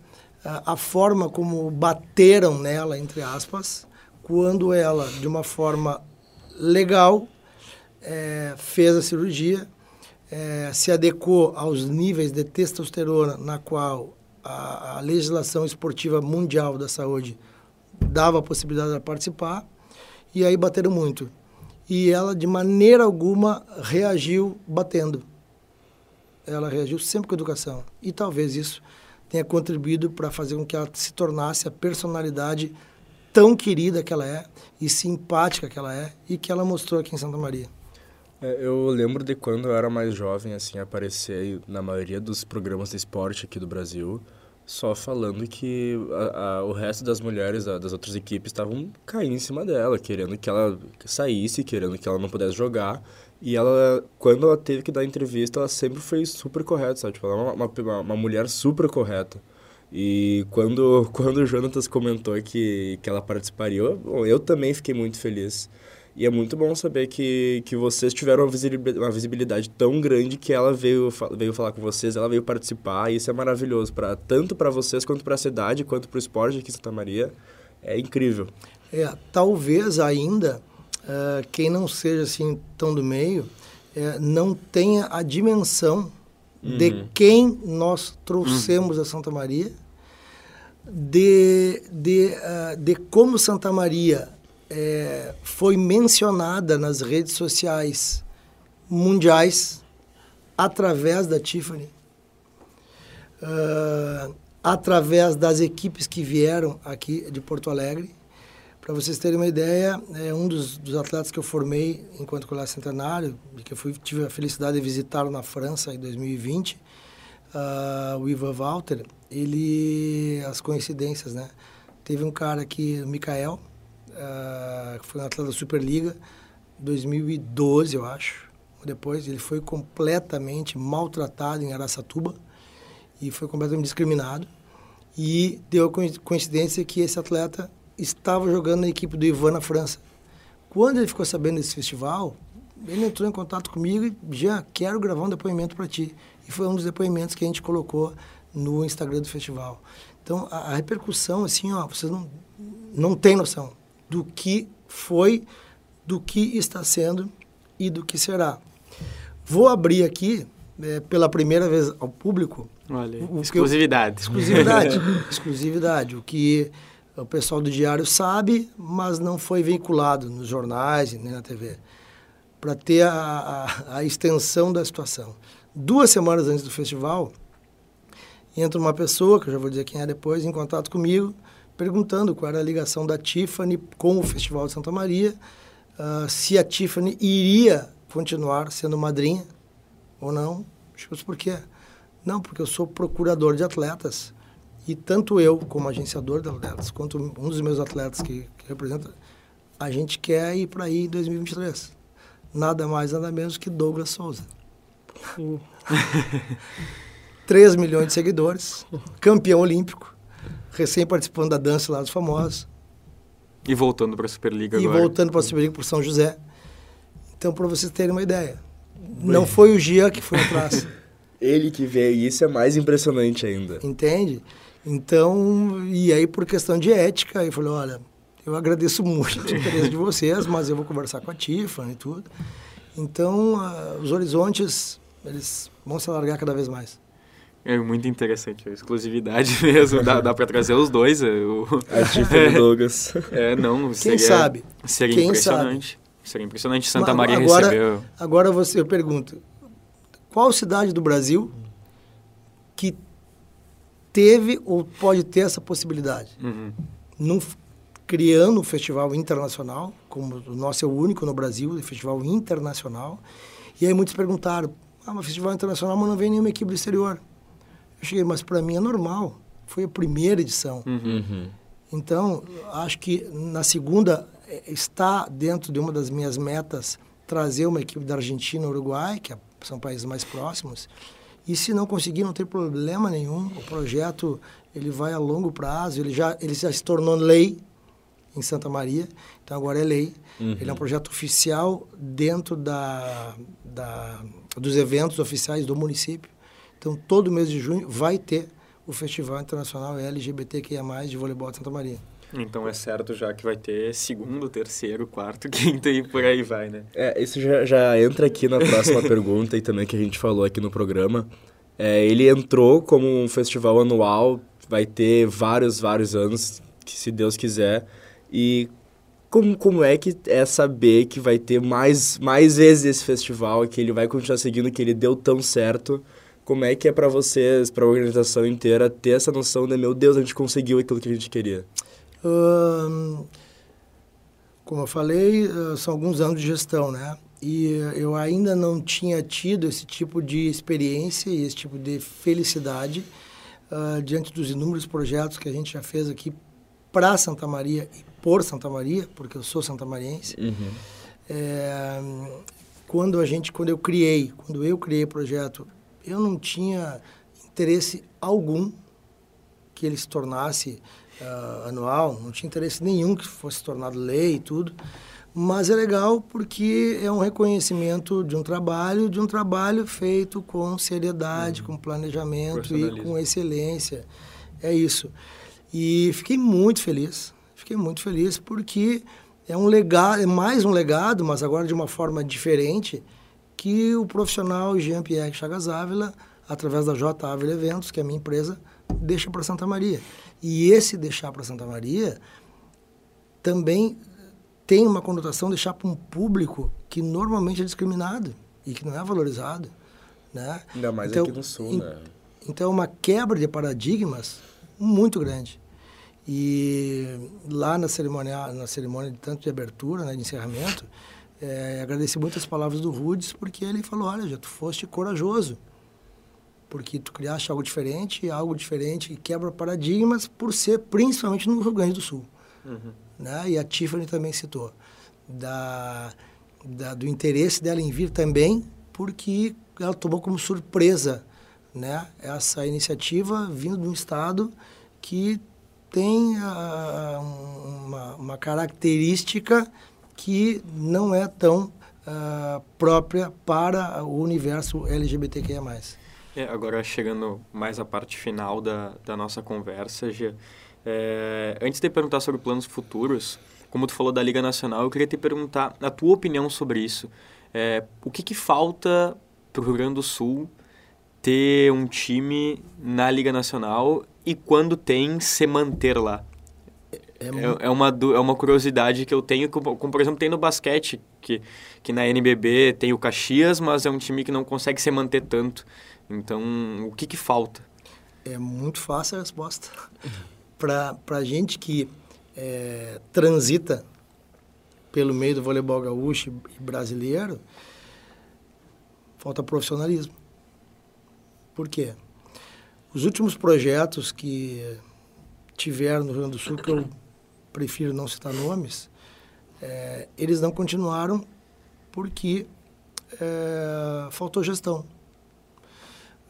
a, a forma como bateram nela, entre aspas, quando ela, de uma forma legal, eh, fez a cirurgia, eh, se adequou aos níveis de testosterona na qual a, a legislação esportiva mundial da saúde dava a possibilidade de participar, e aí bateram muito. E ela, de maneira alguma, reagiu batendo. Ela reagiu sempre com educação. E talvez isso tenha contribuído para fazer com que ela se tornasse a personalidade tão querida que ela é e simpática que ela é e que ela mostrou aqui em Santa Maria. É, eu lembro de quando eu era mais jovem, assim, aparecer na maioria dos programas de esporte aqui do Brasil, Só falando que a, a, o resto das mulheres da, das outras equipes estavam caindo em cima dela, querendo que ela saísse, querendo que ela não pudesse jogar. E ela, quando ela teve que dar entrevista, ela sempre foi super correta, sabe? Tipo, ela é uma, uma, uma mulher super correta. E quando, quando o Jonatas comentou que, que ela participaria, eu, eu também fiquei muito feliz. E é muito bom saber que, que vocês tiveram uma visibilidade, uma visibilidade tão grande que ela veio, veio falar com vocês, ela veio participar, e isso é maravilhoso, pra, tanto para vocês, quanto para a cidade, quanto para o esporte aqui em Santa Maria. É incrível. É, talvez ainda, uh, quem não seja assim tão do meio, uh, não tenha a dimensão uhum. de quem nós trouxemos uhum. a Santa Maria, de, de, uh, de como Santa Maria é, foi mencionada nas redes sociais mundiais através da Tiffany, uh, através das equipes que vieram aqui de Porto Alegre. Para vocês terem uma ideia, é um dos, dos atletas que eu formei enquanto colar centenário, que eu fui, tive a felicidade de visitá-lo na França em 2020, uh, ah, o Ivan Walter, ele, as coincidências, né? Teve um cara aqui, o Mikael, uh, foi um atleta da Superliga, 2012, eu acho. Depois ele foi completamente maltratado em Araçatuba e foi completamente discriminado. E deu a coincidência que esse atleta estava jogando na equipe do Ivan na França. Quando ele ficou sabendo desse festival, ele entrou em contato comigo e já quero gravar um depoimento para ti. E foi um dos depoimentos que a gente colocou no Instagram do festival. Então a, a repercussão, assim, ó, vocês não, não têm noção do que foi, do que está sendo e do que será. Vou abrir aqui, é, pela primeira vez ao público... Olha, o, exclusividade. Eu, exclusividade. exclusividade. O que o pessoal do Diário sabe, mas não foi veiculado nos jornais nem na TV. Para ter a, a, a extensão da situação. Duas semanas antes do festival, entra uma pessoa, que eu já vou dizer quem é depois, em contato comigo, perguntando qual era a ligação da Tiffany com o Festival de Santa Maria, uh, se a Tiffany iria continuar sendo madrinha ou não. Eu por quê? Não, porque eu sou procurador de atletas e tanto eu, como agenciador de atletas, quanto um dos meus atletas que, que representa, a gente quer ir para aí em 2023. Nada mais, nada menos que Douglas Souza. 3 milhões de seguidores, campeão olímpico, recém participando da dança lá dos famosos. E voltando para a Superliga e agora. E voltando para a Superliga por São José. Então, para vocês terem uma ideia, não foi o Gia que foi atrás. Ele que veio, e isso é mais impressionante ainda. Entende? Então, e aí por questão de ética, eu falei, olha, eu agradeço muito o interesse de vocês, mas eu vou conversar com a Tiffany e tudo. Então, uh, os horizontes, eles vão se alargar cada vez mais. É muito interessante, a exclusividade mesmo, dá, dá para trazer os dois. É, o... A Tiffany Douglas. É, não, Quem seria, sabe? Seria Quem impressionante. Sabe? Seria impressionante Santa Maria agora, recebeu... Agora você, eu pergunto, qual cidade do Brasil que teve ou pode ter essa possibilidade? Uhum. Num, criando um festival internacional, como o nosso é o único no Brasil, um festival internacional, e aí muitos perguntaram, ah, mas festival internacional, mas não vem nenhuma equipe do exterior. Eu cheguei, mas para mim é normal. Foi a primeira edição. Uhum. Então, acho que na segunda eh, está dentro de uma das minhas metas trazer uma equipe da Argentina e Uruguai, que é, são países mais próximos. E se não conseguir, não tem problema nenhum. O projeto ele vai a longo prazo. Ele já ele já se tornou lei em Santa Maria. Então agora é lei. Uhum. Ele é um projeto oficial dentro da, da dos eventos oficiais do município. Então, todo mês de junho vai ter o Festival Internacional LGBTQIA+, de Voleibol de Santa Maria. Então é certo já que vai ter segundo, terceiro, quarto, quinto e por aí vai, né? É, isso já, já entra aqui na próxima pergunta e também que a gente falou aqui no programa. É, ele entrou como um festival anual, vai ter vários, vários anos, que se Deus quiser. E como, como é que é saber que vai ter mais, mais vezes esse festival, que ele vai continuar seguindo, que ele deu tão certo como é que é para vocês, para a organização inteira, ter essa noção de, meu Deus, a gente conseguiu aquilo que a gente queria? como eu falei, uh, são alguns anos de gestão, né? E eu ainda não tinha tido esse tipo de experiência e esse tipo de felicidade uh, diante dos inúmeros projetos que a gente já fez aqui para Santa Maria e por Santa Maria, porque eu sou santamariense. Uhum. É, quando a gente, quando eu criei, quando eu criei o projeto, eu não tinha interesse algum que ele se tornasse uh, anual, não tinha interesse nenhum que fosse tornado lei e tudo. Mas é legal porque é um reconhecimento de um trabalho, de um trabalho feito com seriedade, uhum. com planejamento e com excelência. É isso. E fiquei muito feliz, fiquei muito feliz porque é um legado, é mais um legado, mas agora de uma forma diferente, que o profissional Jean-Pierre Chagas Ávila, através da J Ávila Eventos, que é a minha empresa, deixa para Santa Maria. E esse deixar para Santa Maria também tem uma conotação deixar para um público que normalmente é discriminado e que não é valorizado, né? Ainda mais então, aqui no Sul, in, né? Então é uma quebra de paradigmas muito grande. E lá na cerimônia, na cerimônia de tanto de abertura, né, de encerramento, é, agradeci muito as palavras do Rudes, porque ele falou, olha, já tu foste corajoso, porque tu criaste algo diferente, algo diferente que quebra paradigmas por ser principalmente no Rio Grande do Sul. Uhum. Né? E a Tiffany também citou, da, da, do interesse dela em vir também, porque ela tomou como surpresa né? essa iniciativa vindo de um estado que tem uh, uma, uma, característica que não é tão uh, própria para o universo LGBTQIA+. É, agora, chegando mais à parte final da, da nossa conversa, Gia, é, antes de perguntar sobre planos futuros, como tu falou da Liga Nacional, eu queria te perguntar a tua opinião sobre isso. É, o que, que falta para o Rio Grande do Sul ter um time na Liga Nacional e quando tem, se manter lá? É, é, é, uma, é uma curiosidade que eu tenho, como, como, por exemplo tem no basquete, que, que na NBB tem o Caxias, mas é um time que não consegue se manter tanto. Então, o que, que falta? É muito fácil a resposta. Para a gente que é, transita pelo meio do voleibol gaúcho e brasileiro, falta profissionalismo. Por quê? Os últimos projetos que tiveram no Rio Grande do Sul, que eu prefiro não citar nomes, é, eles não continuaram porque é, faltou gestão.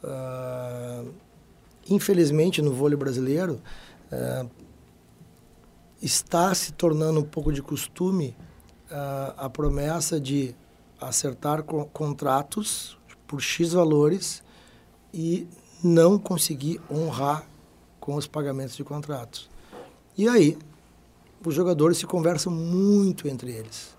Uh, infelizmente, no vôlei brasileiro, uh, está se tornando um pouco de costume uh, a promessa de acertar co contratos por X valores e não conseguir honrar com os pagamentos de contratos. E aí, os jogadores se conversam muito entre eles.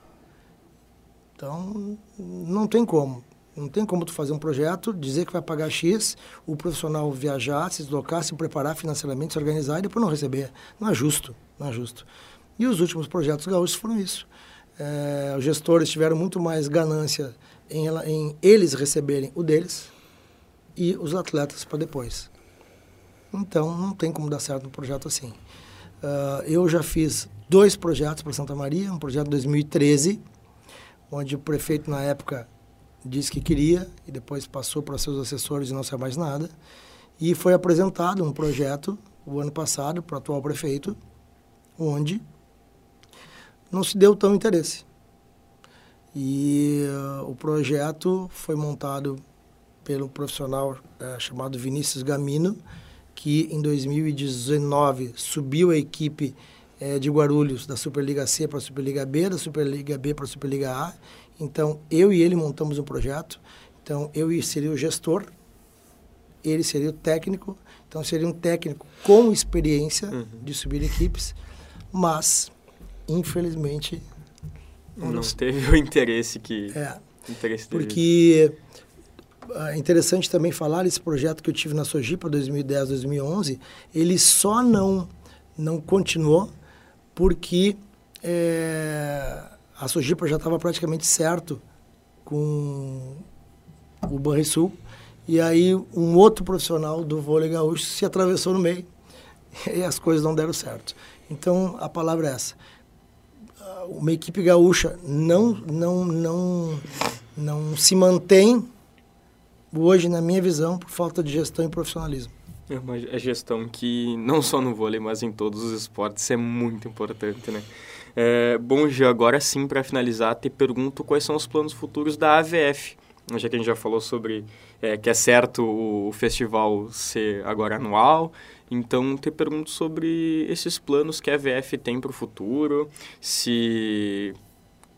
Então, não tem como. Não tem como tu fazer um projeto, dizer que vai pagar X, o profissional viajar, se deslocar, se preparar financeiramente, se organizar e depois não receber. Não é justo, não é justo. E os últimos projetos gaúchos foram isso. É, os gestores tiveram muito mais ganância em, em eles receberem o deles e os atletas para depois. Então, não tem como dar certo um projeto assim. Uh, eu já fiz dois projetos para Santa Maria, um projeto de 2013, onde o prefeito, na época, disse que queria e depois passou para seus assessores e não saiu mais nada. E foi apresentado um projeto o ano passado para o atual prefeito, onde não se deu tão interesse. E uh, o projeto foi montado pelo profissional uh, chamado Vinícius Gamino, que em 2019 subiu a equipe uh, de Guarulhos da Superliga C para a Superliga B, da Superliga B para a Superliga A, então, eu e ele montamos um projeto. Então, eu seria o gestor, ele seria o técnico. Então, seria um técnico com experiência uhum. de subir equipes, mas, infelizmente... Não, não teve o interesse que... É, interesse porque é interessante também falar esse projeto que eu tive na Sojipa 2010, 2011, ele só não não continuou porque é, a Sojipa já estava praticamente certo com o Banrisul. E aí um outro profissional do vôlei gaúcho se atravessou no meio e as coisas não deram certo. Então a palavra é essa. Uma equipe gaúcha não, não, não, não se mantém hoje, na minha visão, por falta de gestão e profissionalismo. É uma gestão que, não só no vôlei, mas em todos os esportes, é muito importante, né? É, bom, Gê, agora sim, para finalizar, te pergunto quais são os planos futuros da AVF. Já que a gente já falou sobre é, que é certo o festival ser agora anual, então te pergunto sobre esses planos que a AVF tem para o futuro, se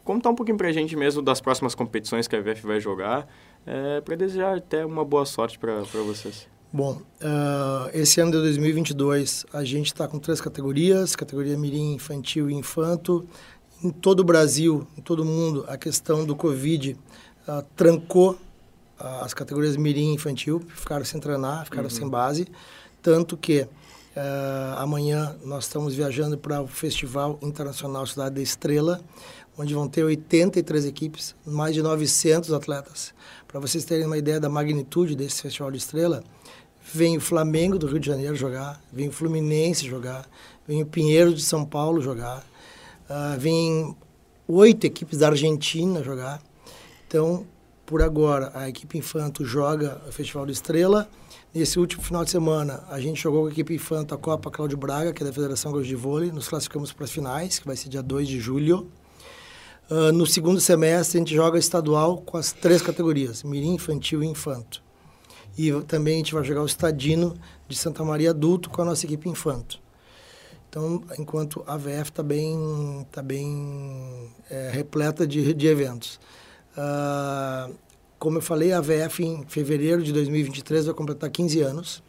contar um pouquinho para a gente mesmo das próximas competições que a AVF vai jogar, é, para desejar até uma boa sorte para vocês. Bom, uh, esse ano de 2022 a gente está com três categorias, categoria mirim, infantil e infanto. Em todo o Brasil, em todo o mundo, a questão do Covid uh, trancou uh, as categorias mirim e infantil, ficaram sem treinar, ficaram uhum. sem base. Tanto que amanhã nós estamos viajando para o Festival Internacional Cidade da Estrela, onde vão ter 83 equipes, mais de 900 atletas. Para vocês terem uma ideia da magnitude desse Festival de Estrela, Vem o Flamengo do Rio de Janeiro jogar, vem o Fluminense jogar, vem o Pinheiro de São Paulo jogar, uh, vem oito equipes da Argentina jogar. Então, por agora, a equipe Infanto joga o Festival de Estrela. Nesse último final de semana, a gente jogou com a equipe Infanto a Copa Cláudio Braga, que é da Federação Gaúcha de Vôlei. Nos classificamos para as finais, que vai ser dia 2 de julho. Uh, no segundo semestre, a gente joga estadual com as três categorias, mirim, infantil e infanto. E também a gente vai jogar o Estadino de Santa Maria Adulto com a nossa equipe Infanto. Então, enquanto a VF está bem, tá bem é, repleta de, de eventos. Uh, como eu falei, a VF em fevereiro de 2023 vai completar 15 anos.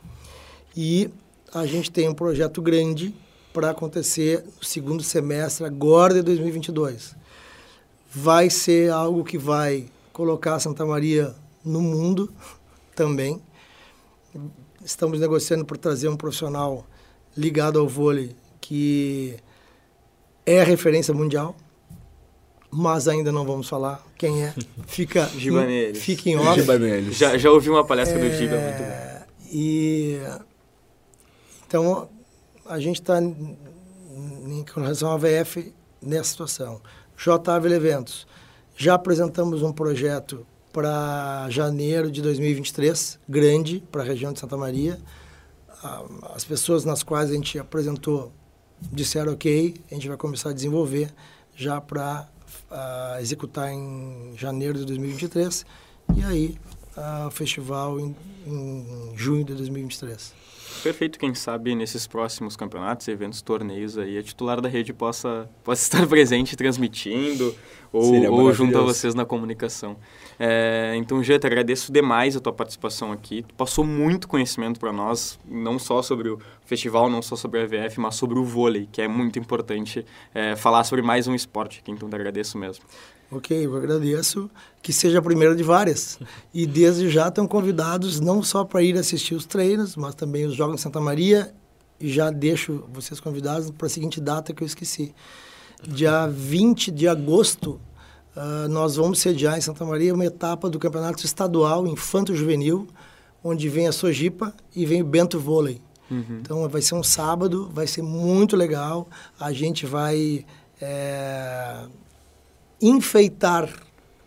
E a gente tem um projeto grande para acontecer no segundo semestre agora de 2022. Vai ser algo que vai colocar Santa Maria no mundo, também. Estamos negociando por trazer um profissional ligado ao vôlei que é referência mundial, mas ainda não vamos falar quem é. Fica, fica em off. Já, já ouvi uma palestra é, do Giba, muito bom. E, então, a gente está, em relação à VF, nessa situação. JAVL Eventos. Já apresentamos um projeto para janeiro de 2023, grande para a região de Santa Maria. As pessoas nas quais a gente apresentou disseram ok, a gente vai começar a desenvolver já para uh, executar em janeiro de 2023 e aí uh, o festival em, em junho de 2023. Perfeito, quem sabe nesses próximos campeonatos, eventos, torneios aí, a titular da rede possa, possa estar presente transmitindo ou, ou junto a vocês na comunicação. É, então, Jeta, agradeço demais a tua participação aqui. Tu passou muito conhecimento para nós, não só sobre o festival, não só sobre a EVF, mas sobre o vôlei, que é muito importante é, falar sobre mais um esporte aqui. Então, te agradeço mesmo. Ok, eu agradeço que seja a primeira de várias. E desde já estão convidados não só para ir assistir os treinos, mas também os Jogos em Santa Maria. E já deixo vocês convidados para a seguinte data que eu esqueci. Dia 20 de agosto, uh, nós vamos sediar em Santa Maria uma etapa do Campeonato Estadual Infanto Juvenil, onde vem a Sojipa e vem o Bento Vôlei. Uhum. Então vai ser um sábado, vai ser muito legal. A gente vai é, enfeitar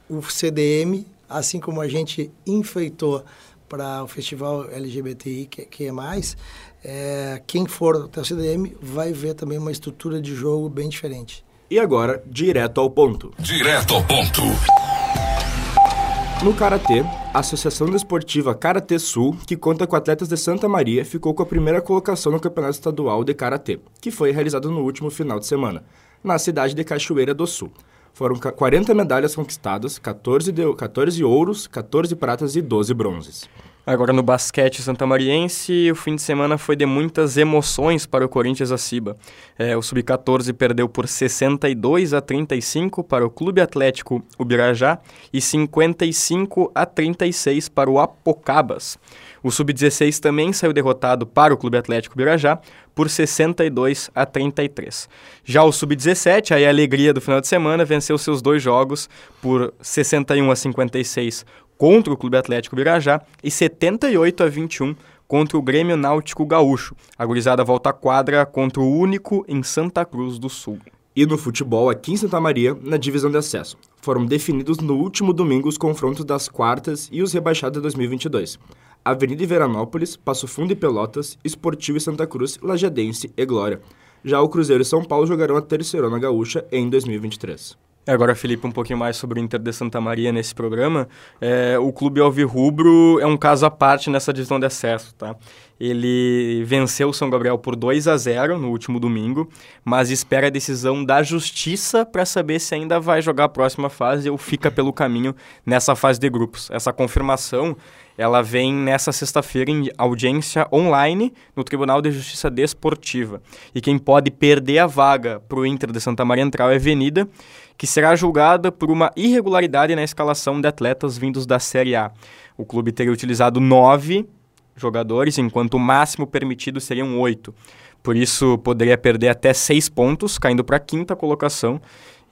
o CDM, assim como a gente enfeitou para o festival LGBTI, que, que é mais, é, quem for até o CDM vai ver também uma estrutura de jogo bem diferente. E agora, direto ao ponto. Direto ao ponto. No Karatê, a Associação Desportiva Karatê Sul, que conta com atletas de Santa Maria, ficou com a primeira colocação no Campeonato Estadual de Karatê, que foi realizado no último final de semana, na cidade de Cachoeira do Sul. Foram 40 medalhas conquistadas, 14, de, 14 ouros, 14 pratas e 12 bronzes. Agora no basquete santamariense, o fim de semana foi de muitas emoções para o Corinthians Aciba. É, o Sub-14 perdeu por 62 a 35 para o Clube Atlético Ubirajá e 55 a 36 para o Apocabas. O Sub-16 também saiu derrotado para o Clube Atlético Ubirajá por 62 a 33. Já o Sub-17, aí a alegria do final de semana, venceu seus dois jogos por 61 a 56 contra o Clube Atlético Birajá e 78 a 21 contra o Grêmio Náutico Gaúcho. A gurizada volta à quadra contra o único em Santa Cruz do Sul. E no futebol, aqui em Santa Maria, na divisão de acesso. Foram definidos no último domingo os confrontos das quartas e os rebaixados de 2022. Avenida Veranópolis, Passo Fundo e Pelotas, Esportivo e Santa Cruz, Lajadense e Glória. Já o Cruzeiro e São Paulo jogarão a Terceirona Gaúcha em 2023. Agora, Felipe, um pouquinho mais sobre o Inter de Santa Maria nesse programa. É, o clube Alvirrubro é um caso à parte nessa divisão de acesso, tá? Ele venceu o São Gabriel por 2 a 0 no último domingo, mas espera a decisão da justiça para saber se ainda vai jogar a próxima fase ou fica pelo caminho nessa fase de grupos. Essa confirmação ela vem nessa sexta-feira em audiência online no Tribunal de Justiça Desportiva. E quem pode perder a vaga para o Inter de Santa Maria entrar é Avenida, que será julgada por uma irregularidade na escalação de atletas vindos da Série A. O clube teria utilizado nove jogadores, enquanto o máximo permitido seriam oito. Por isso, poderia perder até seis pontos, caindo para a quinta colocação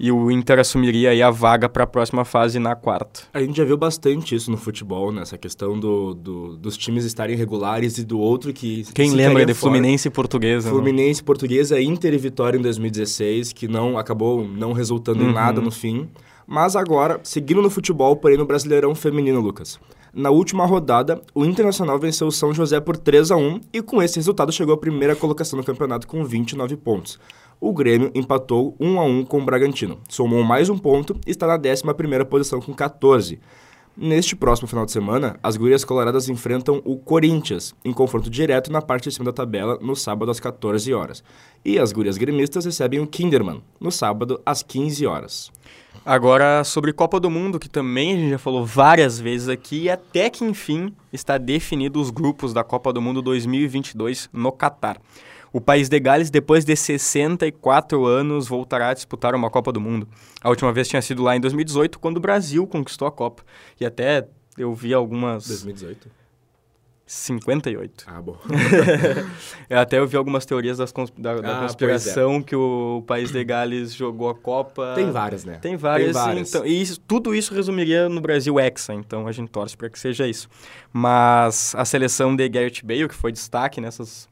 e o Inter assumiria aí a vaga para a próxima fase na quarta. A gente já viu bastante isso no futebol, nessa né? questão do, do, dos times estarem regulares e do outro que... Quem lembra de Fluminense e Portuguesa? Né? Fluminense, Portuguesa, Inter e Vitória em 2016, que não acabou não resultando uhum. em nada no fim. Mas agora, seguindo no futebol, porém no Brasileirão Feminino, Lucas. Na última rodada, o Internacional venceu o São José por 3 a 1 e com esse resultado chegou à primeira colocação no campeonato com 29 pontos o Grêmio empatou 1 a 1 com o Bragantino. Somou mais um ponto e está na 11 posição com 14. Neste próximo final de semana, as gurias coloradas enfrentam o Corinthians, em confronto direto na parte de cima da tabela, no sábado às 14 horas. E as gurias gremistas recebem o Kinderman, no sábado às 15 horas. Agora, sobre Copa do Mundo, que também a gente já falou várias vezes aqui, e até que enfim está definido os grupos da Copa do Mundo 2022 no Catar. O país de Gales, depois de 64 anos, voltará a disputar uma Copa do Mundo. A última vez tinha sido lá em 2018, quando o Brasil conquistou a Copa. E até eu vi algumas. 2018? 58. Ah, bom. eu até eu vi algumas teorias das cons da, da ah, conspiração é. que o país de Gales jogou a Copa. Tem várias, né? Tem várias. Tem várias. Então, e isso, tudo isso resumiria no Brasil Hexa, então a gente torce para que seja isso. Mas a seleção de Gareth Bale, que foi destaque nessas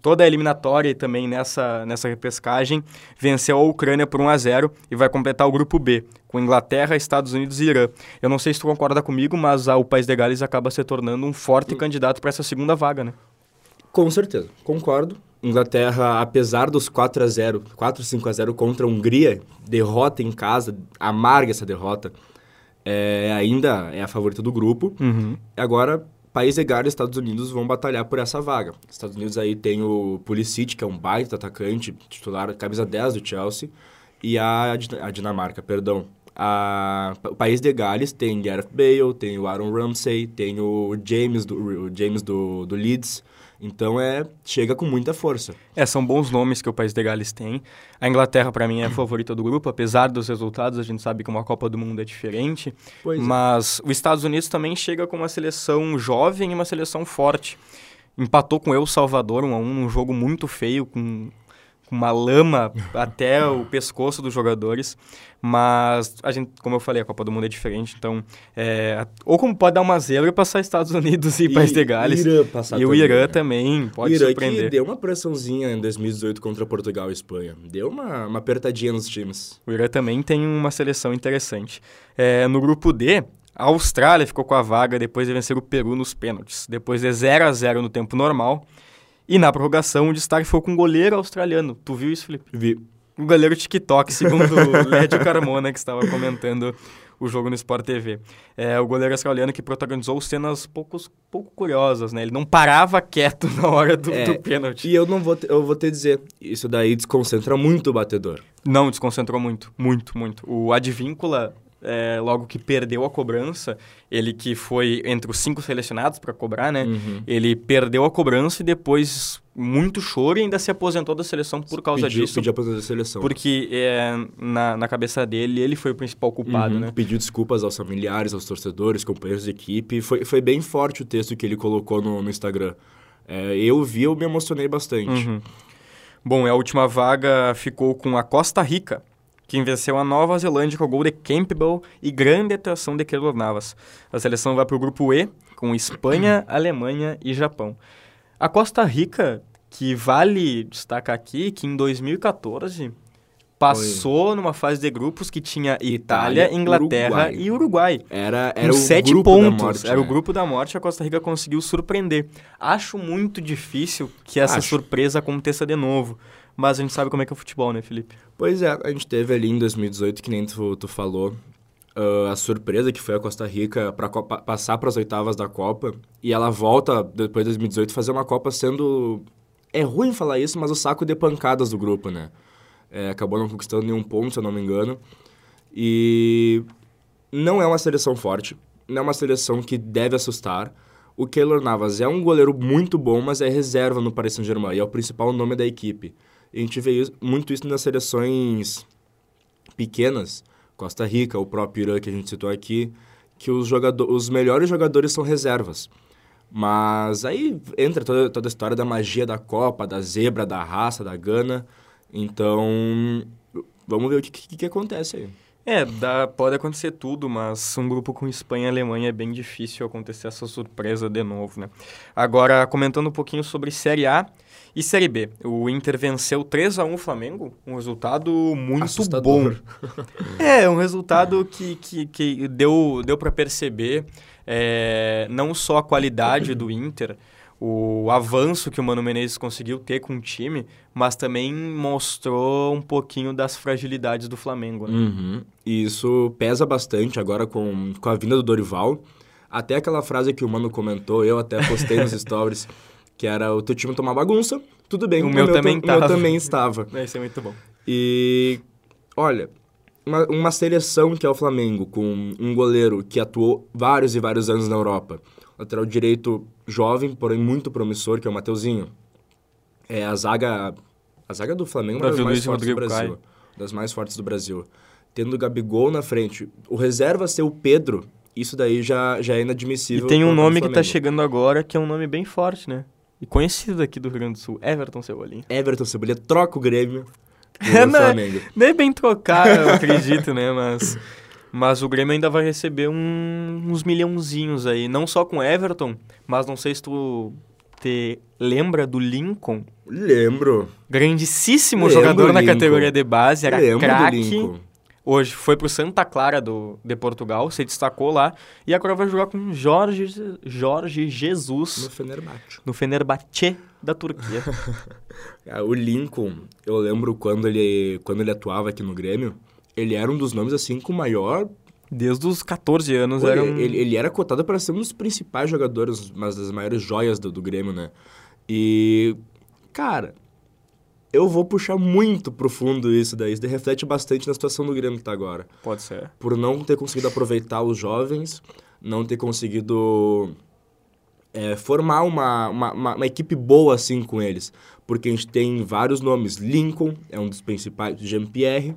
toda a eliminatória e também nessa, nessa repescagem, venceu a Ucrânia por 1 a 0 e vai completar o grupo B, com Inglaterra, Estados Unidos e Irã. Eu não sei se tu concorda comigo, mas a, o país de Gales acaba se tornando um forte hum. candidato para essa segunda vaga, né? Com certeza, concordo. Inglaterra, apesar dos 4 a 0, 4 5 a 0 contra a Hungria, derrota em casa, amarga essa derrota. É, ainda é a favorita do grupo. Uhum. Agora País Gales e Estados Unidos vão batalhar por essa vaga. Estados Unidos aí tem o Pulisic, que é um baita atacante, titular, camisa 10 do Chelsea, e a, a Dinamarca, perdão. A, o País de Gales tem Gareth Bale, tem o Aaron Ramsey, tem o James do, o James do, do Leeds, então é chega com muita força. É, são bons nomes que o país de Gales tem. A Inglaterra, para mim, é a favorita do grupo, apesar dos resultados, a gente sabe que uma Copa do Mundo é diferente. Pois é. mas é. os Estados Unidos também chega com uma seleção jovem e uma seleção forte. Empatou com El Salvador 1 a 1 num jogo muito feio, com uma lama até o pescoço dos jogadores. Mas a gente, como eu falei, a Copa do Mundo é diferente, então é, ou como pode dar uma zebra e passar Estados Unidos e, e País de Gales. Irã passar e o Irã né? também pode o Irã surpreender. Que deu uma pressãozinha em 2018 contra Portugal e Espanha. Deu uma, uma apertadinha nos times. O Irã também tem uma seleção interessante. É, no grupo D, a Austrália ficou com a vaga depois de vencer o Peru nos pênaltis. Depois de 0 a 0 no tempo normal, e na prorrogação, o destaque foi com o goleiro australiano. Tu viu isso, Felipe? Vi. O goleiro TikTok, segundo o Lédio Carmona, que estava comentando o jogo no Sport TV. É, o goleiro australiano que protagonizou cenas poucos, pouco curiosas, né? Ele não parava quieto na hora do, é, do pênalti. E eu não vou, te, eu vou te dizer, isso daí desconcentra muito o batedor. Não, desconcentrou muito, muito, muito. O Advíncula é, logo que perdeu a cobrança, ele que foi entre os cinco selecionados para cobrar, né? Uhum. Ele perdeu a cobrança e depois muito choro e ainda se aposentou da seleção por causa pediu, disso. Pediu aposentar da seleção. Porque é, na, na cabeça dele, ele foi o principal culpado, uhum. né? Pediu desculpas aos familiares, aos torcedores, companheiros de equipe. Foi, foi bem forte o texto que ele colocou no, no Instagram. É, eu vi, eu me emocionei bastante. Uhum. Bom, a última vaga ficou com a Costa Rica, quem venceu a Nova Zelândia com o gol de Campbell e grande atuação de Keylor Navas. A seleção vai para o grupo E, com Espanha, Alemanha e Japão. A Costa Rica, que vale destacar aqui que em 2014 passou numa fase de grupos que tinha Itália, Itália, Inglaterra Uruguai. e Uruguai. Era, Com era o sete grupo pontos. da morte. era o né? grupo da morte, a Costa Rica conseguiu surpreender. Acho muito difícil que essa Acho. surpresa aconteça de novo. Mas a gente sabe como é que é o futebol, né, Felipe? Pois é, a gente teve ali em 2018, que nem tu, tu falou, ah, a surpresa que foi a Costa Rica para passar para as oitavas da Copa. E ela volta, depois de 2018, fazer uma Copa sendo. É ruim falar isso, mas o saco de pancadas do grupo, né? É, acabou não conquistando nenhum ponto, se eu não me engano. E não é uma seleção forte, não é uma seleção que deve assustar. O Keylor Navas é um goleiro muito bom, mas é reserva no Paris Saint-Germain e é o principal nome da equipe. A gente vê muito isso nas seleções pequenas, Costa Rica, o próprio Irã que a gente citou aqui, que os, jogador, os melhores jogadores são reservas. Mas aí entra toda, toda a história da magia da Copa, da zebra, da raça, da Gana. Então, vamos ver o que, que, que acontece aí. É, dá, pode acontecer tudo, mas um grupo com Espanha e Alemanha é bem difícil acontecer essa surpresa de novo, né? Agora, comentando um pouquinho sobre Série A e Série B. O Inter venceu 3 a 1 o Flamengo, um resultado muito Assustador. bom. É, um resultado que, que, que deu, deu para perceber é, não só a qualidade do Inter, o avanço que o Mano Menezes conseguiu ter com o time, mas também mostrou um pouquinho das fragilidades do Flamengo, né? Uhum. E isso pesa bastante agora com, com a vinda do Dorival. Até aquela frase que o Mano comentou, eu até postei nos stories, que era o teu time tomar bagunça, tudo bem, O meu também ta- o meu tava. também estava. É, Isso é muito bom. E, olha, uma, uma seleção que é o Flamengo, com um goleiro que atuou vários e vários anos na Europa, lateral direito jovem, porém muito promissor, que é o Mateuzinho. É a zaga, a zaga do Flamengo é uma das mais e fortes do Brasil. Das mais fortes do Brasil. Tendo o Gabigol na frente, o reserva ser o Pedro, isso daí já, já é E inadmissível. tem um nome que tá chegando agora que é um nome bem forte, né? E conhecido aqui do Rio Grande do Sul, Everton Cebolinha. Everton Cebolinha troca o Grêmio É? Flamengo. Nem bem trocar, eu acredito, né? Mas, mas o Grêmio ainda vai receber um- uns milhãozinhos aí. Não só com Everton, mas não sei se tu te lembra do Lincoln. Lembro. Grandíssimo Lembro, jogador na categoria de base, era Lembro do craque. Hoje foi pro Santa Clara do, de Portugal, se destacou lá. E agora vai jogar com Jorge, Jorge Jesus No Fenerbahçe. no Fenerbahçe da Turquia. Ah, O Lincoln, eu lembro quando ele, quando ele atuava aqui no Grêmio, ele era um dos nomes assim com maior. Desde os 14 anos Pô, era ele, um... ele, ele era cotado para ser um dos principais jogadores, uma das maiores joias do, do Grêmio, né? E, cara, eu vou puxar muito pro fundo isso daí. Isso daí reflete bastante na situação do Grêmio que tá agora. Pode ser. Por não ter conseguido aproveitar os jovens, não ter conseguido é, formar uma, uma, uma, uma equipe boa assim com eles. Porque a gente tem vários nomes. Lincoln é um dos principais, Jean-Pierre.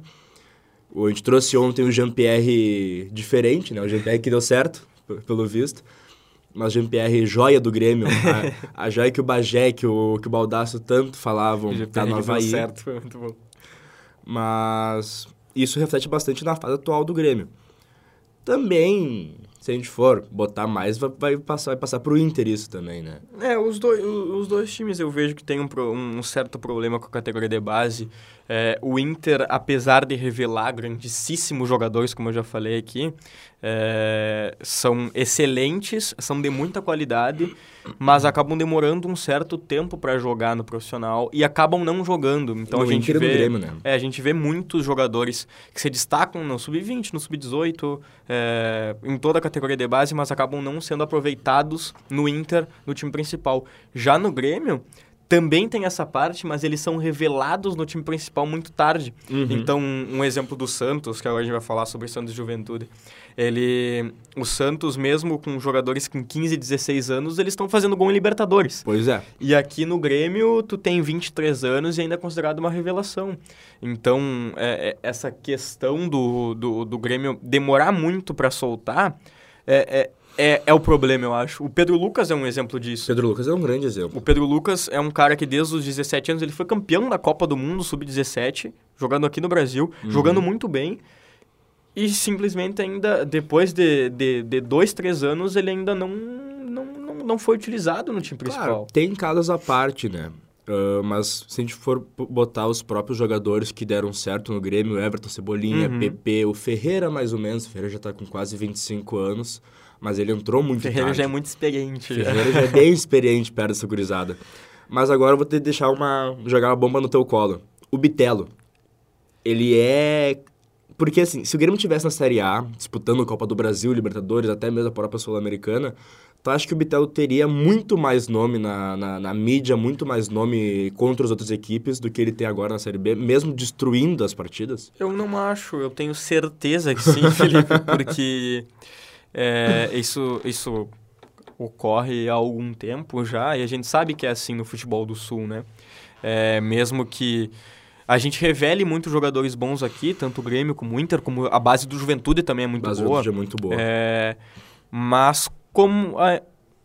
A gente trouxe ontem o Jean-Pierre diferente, né? O Jean-Pierre que deu certo, pelo visto. Mas Jean-Pierre, joia do Grêmio. A, a joia que o Bagé, que o, que o Baldasso tanto falavam, tá no Havaí. certo, foi muito bom. Mas isso reflete bastante na fase atual do Grêmio. Também, se a gente for botar mais, vai, vai passar, vai passar pro Inter isso também, né? É, os dois, os dois times eu vejo que tem um, um certo problema com a categoria de base. É, o Inter, apesar de revelar grandíssimos jogadores, como eu já falei aqui, é, são excelentes, são de muita qualidade, mas acabam demorando um certo tempo para jogar no profissional e acabam não jogando. Então No a gente Inter vê, Grêmio, né? é, a gente vê muitos jogadores que se destacam no sub-20, no sub-18, é, em toda a categoria de base, mas acabam não sendo aproveitados no Inter, no time principal. Já no Grêmio, também tem essa parte, mas eles são revelados no time principal muito tarde. Então, um, exemplo do Santos, que agora a gente vai falar sobre Santos Juventude. Ele, o Santos, mesmo com jogadores com 15, 16 anos, eles estão fazendo gol em Libertadores. Pois é. E aqui no Grêmio, tu tem 23 anos e ainda é considerado uma revelação. Então, é, é, essa questão do, do, do Grêmio demorar muito para soltar é, é, é, é o problema, eu acho. O Pedro Lucas é um exemplo disso. Pedro Lucas é um grande exemplo. O Pedro Lucas é um cara que desde os 17 anos ele foi campeão da Copa do Mundo Sub-17, jogando aqui no Brasil, jogando muito bem. E simplesmente ainda, depois de, de, de dois, três anos, ele ainda não, não, não, não foi utilizado no time principal. Claro, tem casos à parte, né? Uh, mas se a gente for botar os próprios jogadores que deram certo no Grêmio, Everton, Cebolinha, Uhum. PP, o Ferreira mais ou menos, o Ferreira já tá com quase 25 anos, mas ele entrou muito Ferreira tarde. já é muito experiente. já. Ferreira já é bem experiente perto dessa gurizada. Mas agora eu vou ter que deixar uma. jogar uma bomba no teu colo. O Bitelo. Ele é. Porque assim, se o Grêmio tivesse na Série A, disputando a Copa do Brasil, Libertadores, até mesmo a própria Sul-Americana, tu acha que o Bitelo teria muito mais nome na, na, na mídia, muito mais nome contra as outras equipes do que ele tem agora na Série B, mesmo destruindo as partidas? Eu não acho, eu tenho certeza que sim, Felipe, porque é, isso, isso ocorre há algum tempo já, e a gente sabe que é assim no futebol do Sul, né? É, mesmo que a gente revele muitos jogadores bons aqui, tanto o Grêmio como o Inter, como a base do Juventude também é muito Mas boa. é muito boa. É, mas como, a-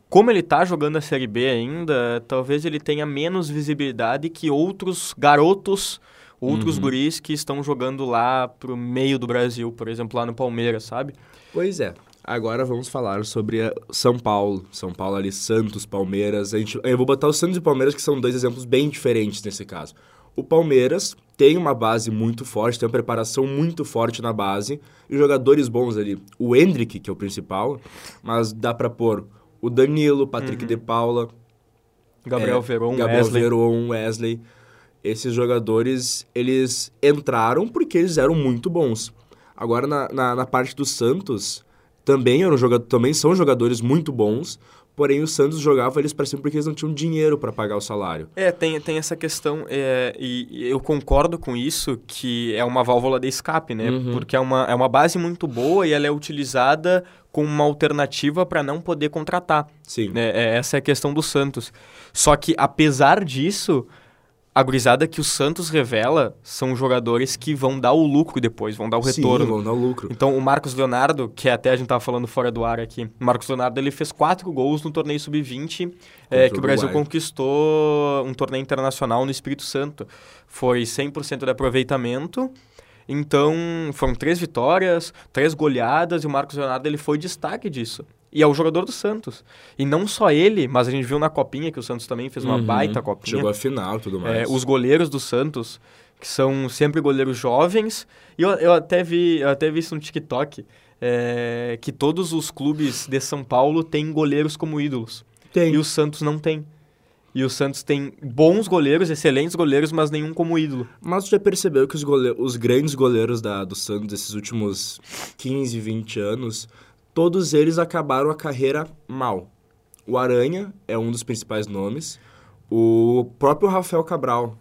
como ele tá jogando a Série B ainda, talvez ele tenha menos visibilidade que outros garotos, outros Uhum. guris que estão jogando lá pro meio do Brasil, por exemplo, lá no Palmeiras, sabe? Pois é. Agora vamos falar sobre a São Paulo. São Paulo ali, Santos, Palmeiras. A gente, eu vou botar o Santos e o Palmeiras, que são dois exemplos bem diferentes nesse caso. O Palmeiras tem uma base muito forte, tem uma preparação muito forte na base e jogadores bons ali. O Hendrick, que é o principal, mas dá pra pôr o Danilo, Patrick de Paula, Gabriel é, Veron, Gabriel Wesley. Veron, Wesley. Esses jogadores, eles entraram porque eles eram muito bons. Agora, na, na, na parte do Santos, também, eram joga também são jogadores muito bons, porém o Santos jogava eles para cima porque eles não tinham dinheiro para pagar o salário. É, tem, tem essa questão, é, e, e eu concordo com isso, que é uma válvula de escape, né? Uhum. Porque é uma, é uma base muito boa e ela é utilizada como uma alternativa para não poder contratar. Sim. né? É, essa é a questão do Santos. Só que, apesar disso, a gurizada que o Santos revela são jogadores que vão dar o lucro depois, vão dar o Sim, retorno. vão dar lucro. Então, o Marcos Leonardo, que até a gente tava falando fora do ar aqui, o Marcos Leonardo ele fez quatro gols no torneio sub-20 é, o que o Brasil Uruguai. conquistou um torneio internacional no Espírito Santo. Foi 100% de aproveitamento. Então, foram três vitórias, três goleadas, e o Marcos Leonardo ele foi destaque disso. E é o jogador do Santos. E não só ele, mas a gente viu na copinha que o Santos também fez uma Uhum. baita copinha. Chegou à final e tudo É, mais. os goleiros do Santos, que são sempre goleiros jovens. E eu, eu até vi eu até vi isso no TikTok, é, que todos os clubes de São Paulo têm goleiros como ídolos. Tem. E o Santos não tem. E o Santos tem bons goleiros, excelentes goleiros, mas nenhum como ídolo. Mas tu já percebeu que os, gole- os grandes goleiros da, do Santos desses últimos 15, 20 anos, todos eles acabaram a carreira mal. O Aranha é um dos principais nomes. O próprio Rafael Cabral.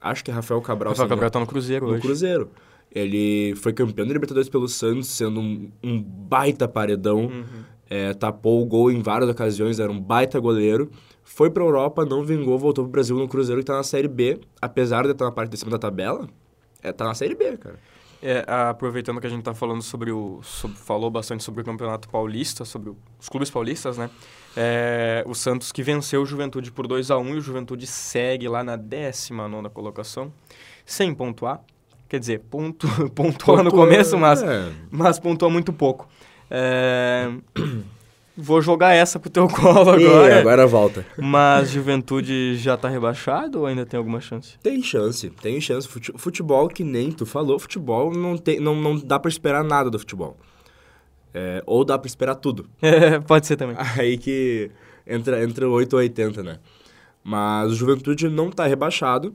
Acho que é Rafael Cabral. O Rafael Cabral tá no Cruzeiro no hoje. Cruzeiro. Ele foi campeão da Libertadores pelo Santos, sendo um, um baita paredão. Uhum. É, tapou o gol em várias ocasiões, era um baita goleiro. Foi pra Europa, não vingou, voltou pro Brasil no Cruzeiro que tá na Série B. Apesar de estar na parte de cima da tabela, é, tá na Série B, cara. É, aproveitando que a gente tá falando sobre o. sobre- falou bastante sobre o Campeonato Paulista, sobre os clubes paulistas, né? É, o Santos que venceu o Juventude por 2 a 1 e o Juventude segue lá na 19 colocação, sem pontuar. Quer dizer, pontu, pontua no começo, mas, É, mas pontua muito pouco. É, vou jogar essa pro teu colo e agora. agora volta. Mas Juventude já tá rebaixado ou ainda tem alguma chance? Tem chance, tem chance. Fute- Futebol, que nem tu falou, futebol não, tem, não, não dá pra esperar nada do futebol. É, ou dá pra esperar tudo. É, pode ser também. Aí que entra, entra 8 ou 80, né? Mas o Juventude não tá rebaixado.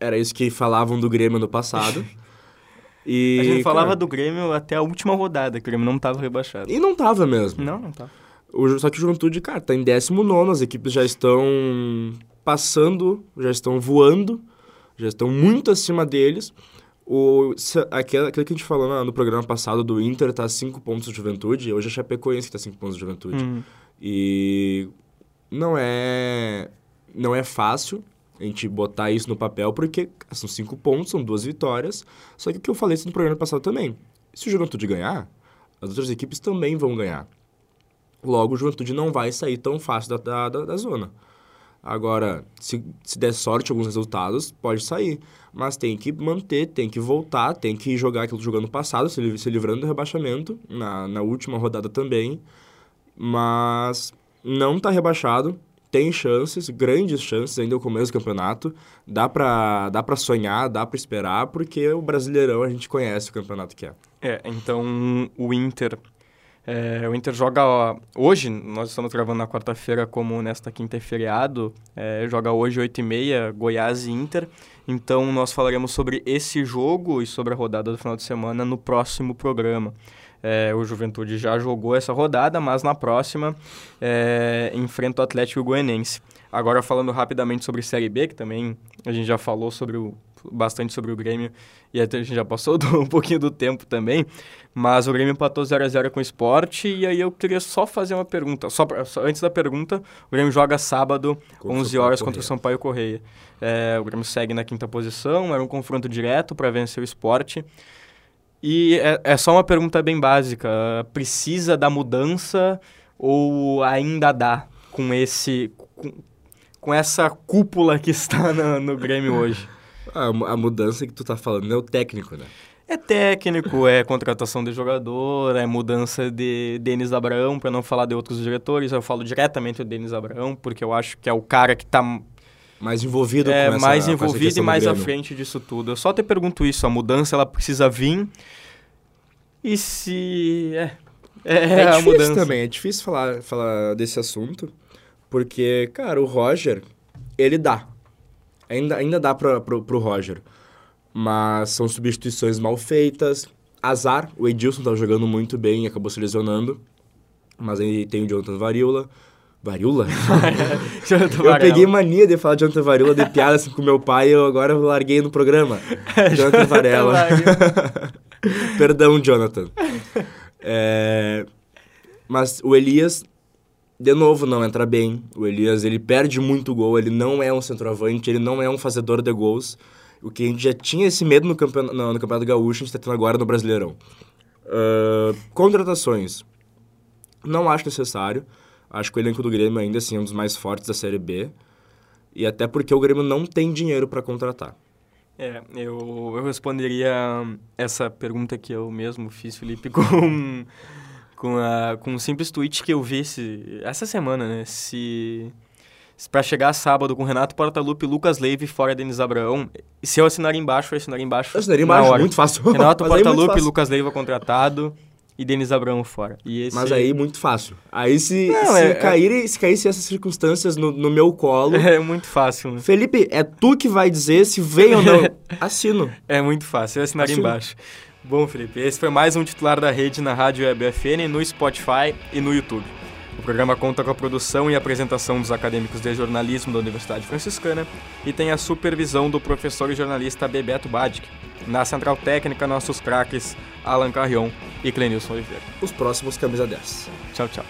Era isso que falavam do Grêmio no passado. E, A gente falava cara, do Grêmio até a última rodada, que o Grêmio não tava rebaixado. E não tava mesmo. Não, não tá. O só que o Juventude, cara, tá em 19, as equipes já estão passando, já estão voando, já estão muito acima deles. O, se- aquilo, aquilo que a gente falou na- no programa passado do Inter tá 5 pontos do Juventude, hoje é Chapecoense que tá 5 pontos do Juventude. Hum. E não é não é fácil a gente botar isso no papel, porque são cinco pontos, são duas vitórias. Só que o que eu falei isso no programa passado também. Se o Juventude ganhar, as outras equipes também vão ganhar. Logo, o Juventude não vai sair tão fácil da, da, da, zona. Agora, se, se der sorte alguns resultados, pode sair. Mas tem que manter, tem que voltar, tem que jogar aquilo que jogou no passado, se, se livrando do rebaixamento, na, na última rodada também. Mas não tá rebaixado, tem chances, grandes chances, ainda é o começo do campeonato. Dá pra, dá pra sonhar, dá pra esperar, porque o Brasileirão a gente conhece o campeonato que é. É, então o Inter. É, o Inter joga hoje, nós estamos gravando na quarta-feira, como nesta quinta é feriado, é, joga hoje 8h30, Goiás e Inter. Então nós falaremos sobre esse jogo e sobre a rodada do final de semana no próximo programa. É, o Juventude já jogou essa rodada, mas na próxima é, enfrenta o Atlético Goianense. Agora falando rapidamente sobre Série B, que também a gente já falou sobre o, bastante sobre o Grêmio e até a gente já passou do, um pouquinho do tempo também, mas o Grêmio empatou 0 a 0 com o Sport e aí eu queria só fazer uma pergunta, só, só antes da pergunta, o Grêmio joga sábado, contra 11 horas contra o Sampaio Correia. É, o Grêmio segue na quinta posição, era um confronto direto para vencer o Sport. E é, é só uma pergunta bem básica. Precisa da mudança ou ainda dá com esse com, com essa cúpula que está no, no Grêmio hoje? A, a, mudança que tu tá falando é o técnico, né? É técnico, é contratação de jogador, é mudança de Denis Abraão, para não falar de outros diretores. Eu falo diretamente do Denis Abraão, porque eu acho que é o cara que está mais envolvido é, com essa mais envolvido e mais à frente disso tudo. Eu só te pergunto isso, a mudança ela precisa vir e se é é, é a difícil mudança. também, é difícil falar falar desse assunto, porque cara, o Roger, ele dá. Ainda ainda dá para pro, Roger. Mas são substituições mal feitas. Azar, o Edilson estava jogando muito bem e acabou se lesionando. Mas aí tem o Jonathan Varíola. Varíola? eu peguei mania de falar de Jonathan Varíola de piada assim com meu pai e eu agora larguei no programa. Jonathan Varela. Perdão, Jonathan. É... Mas o Elias, de novo, não entra bem. O Elias, ele perde muito gol, ele não é um centroavante, ele não é um fazedor de gols. O que a gente já tinha esse medo no campeonato, no, no campeonato Gaúcho, a gente está tendo agora no Brasileirão. Uh, contratações. Não acho necessário. Acho que o elenco do Grêmio ainda assim é um dos mais fortes da Série B. E até porque o Grêmio não tem dinheiro para contratar. É, eu, eu responderia essa pergunta que eu mesmo fiz, Felipe, com, com, a, com um simples tweet que eu vi esse, essa semana, né? Se, se para chegar sábado com Renato Portaluppi, Lucas Leive fora Denis Abraão, se eu assinar embaixo, eu assinaria embaixo. Eu assinaria embaixo, muito fácil. Renato é Portaluppi, Lucas Leiva contratado e Denis Abrão fora. Esse... Mas aí muito fácil. Aí se, Não, se, é, cair, é... se caísse essas circunstâncias no, no, meu colo... É muito fácil, né? Felipe, é tu que vai dizer se vem ou não. Assino. É muito fácil, eu assinaria Assino. embaixo. Bom, Felipe, esse foi mais um titular da rede na Rádio Web FN, no Spotify e no YouTube. O programa conta com a produção e apresentação dos acadêmicos de jornalismo da Universidade Franciscana e tem a supervisão do professor e jornalista Bebeto Badic. Na central técnica, nossos craques Alan Carrion e Clenilson Oliveira. Os próximos camisa 10. Tchau, tchau.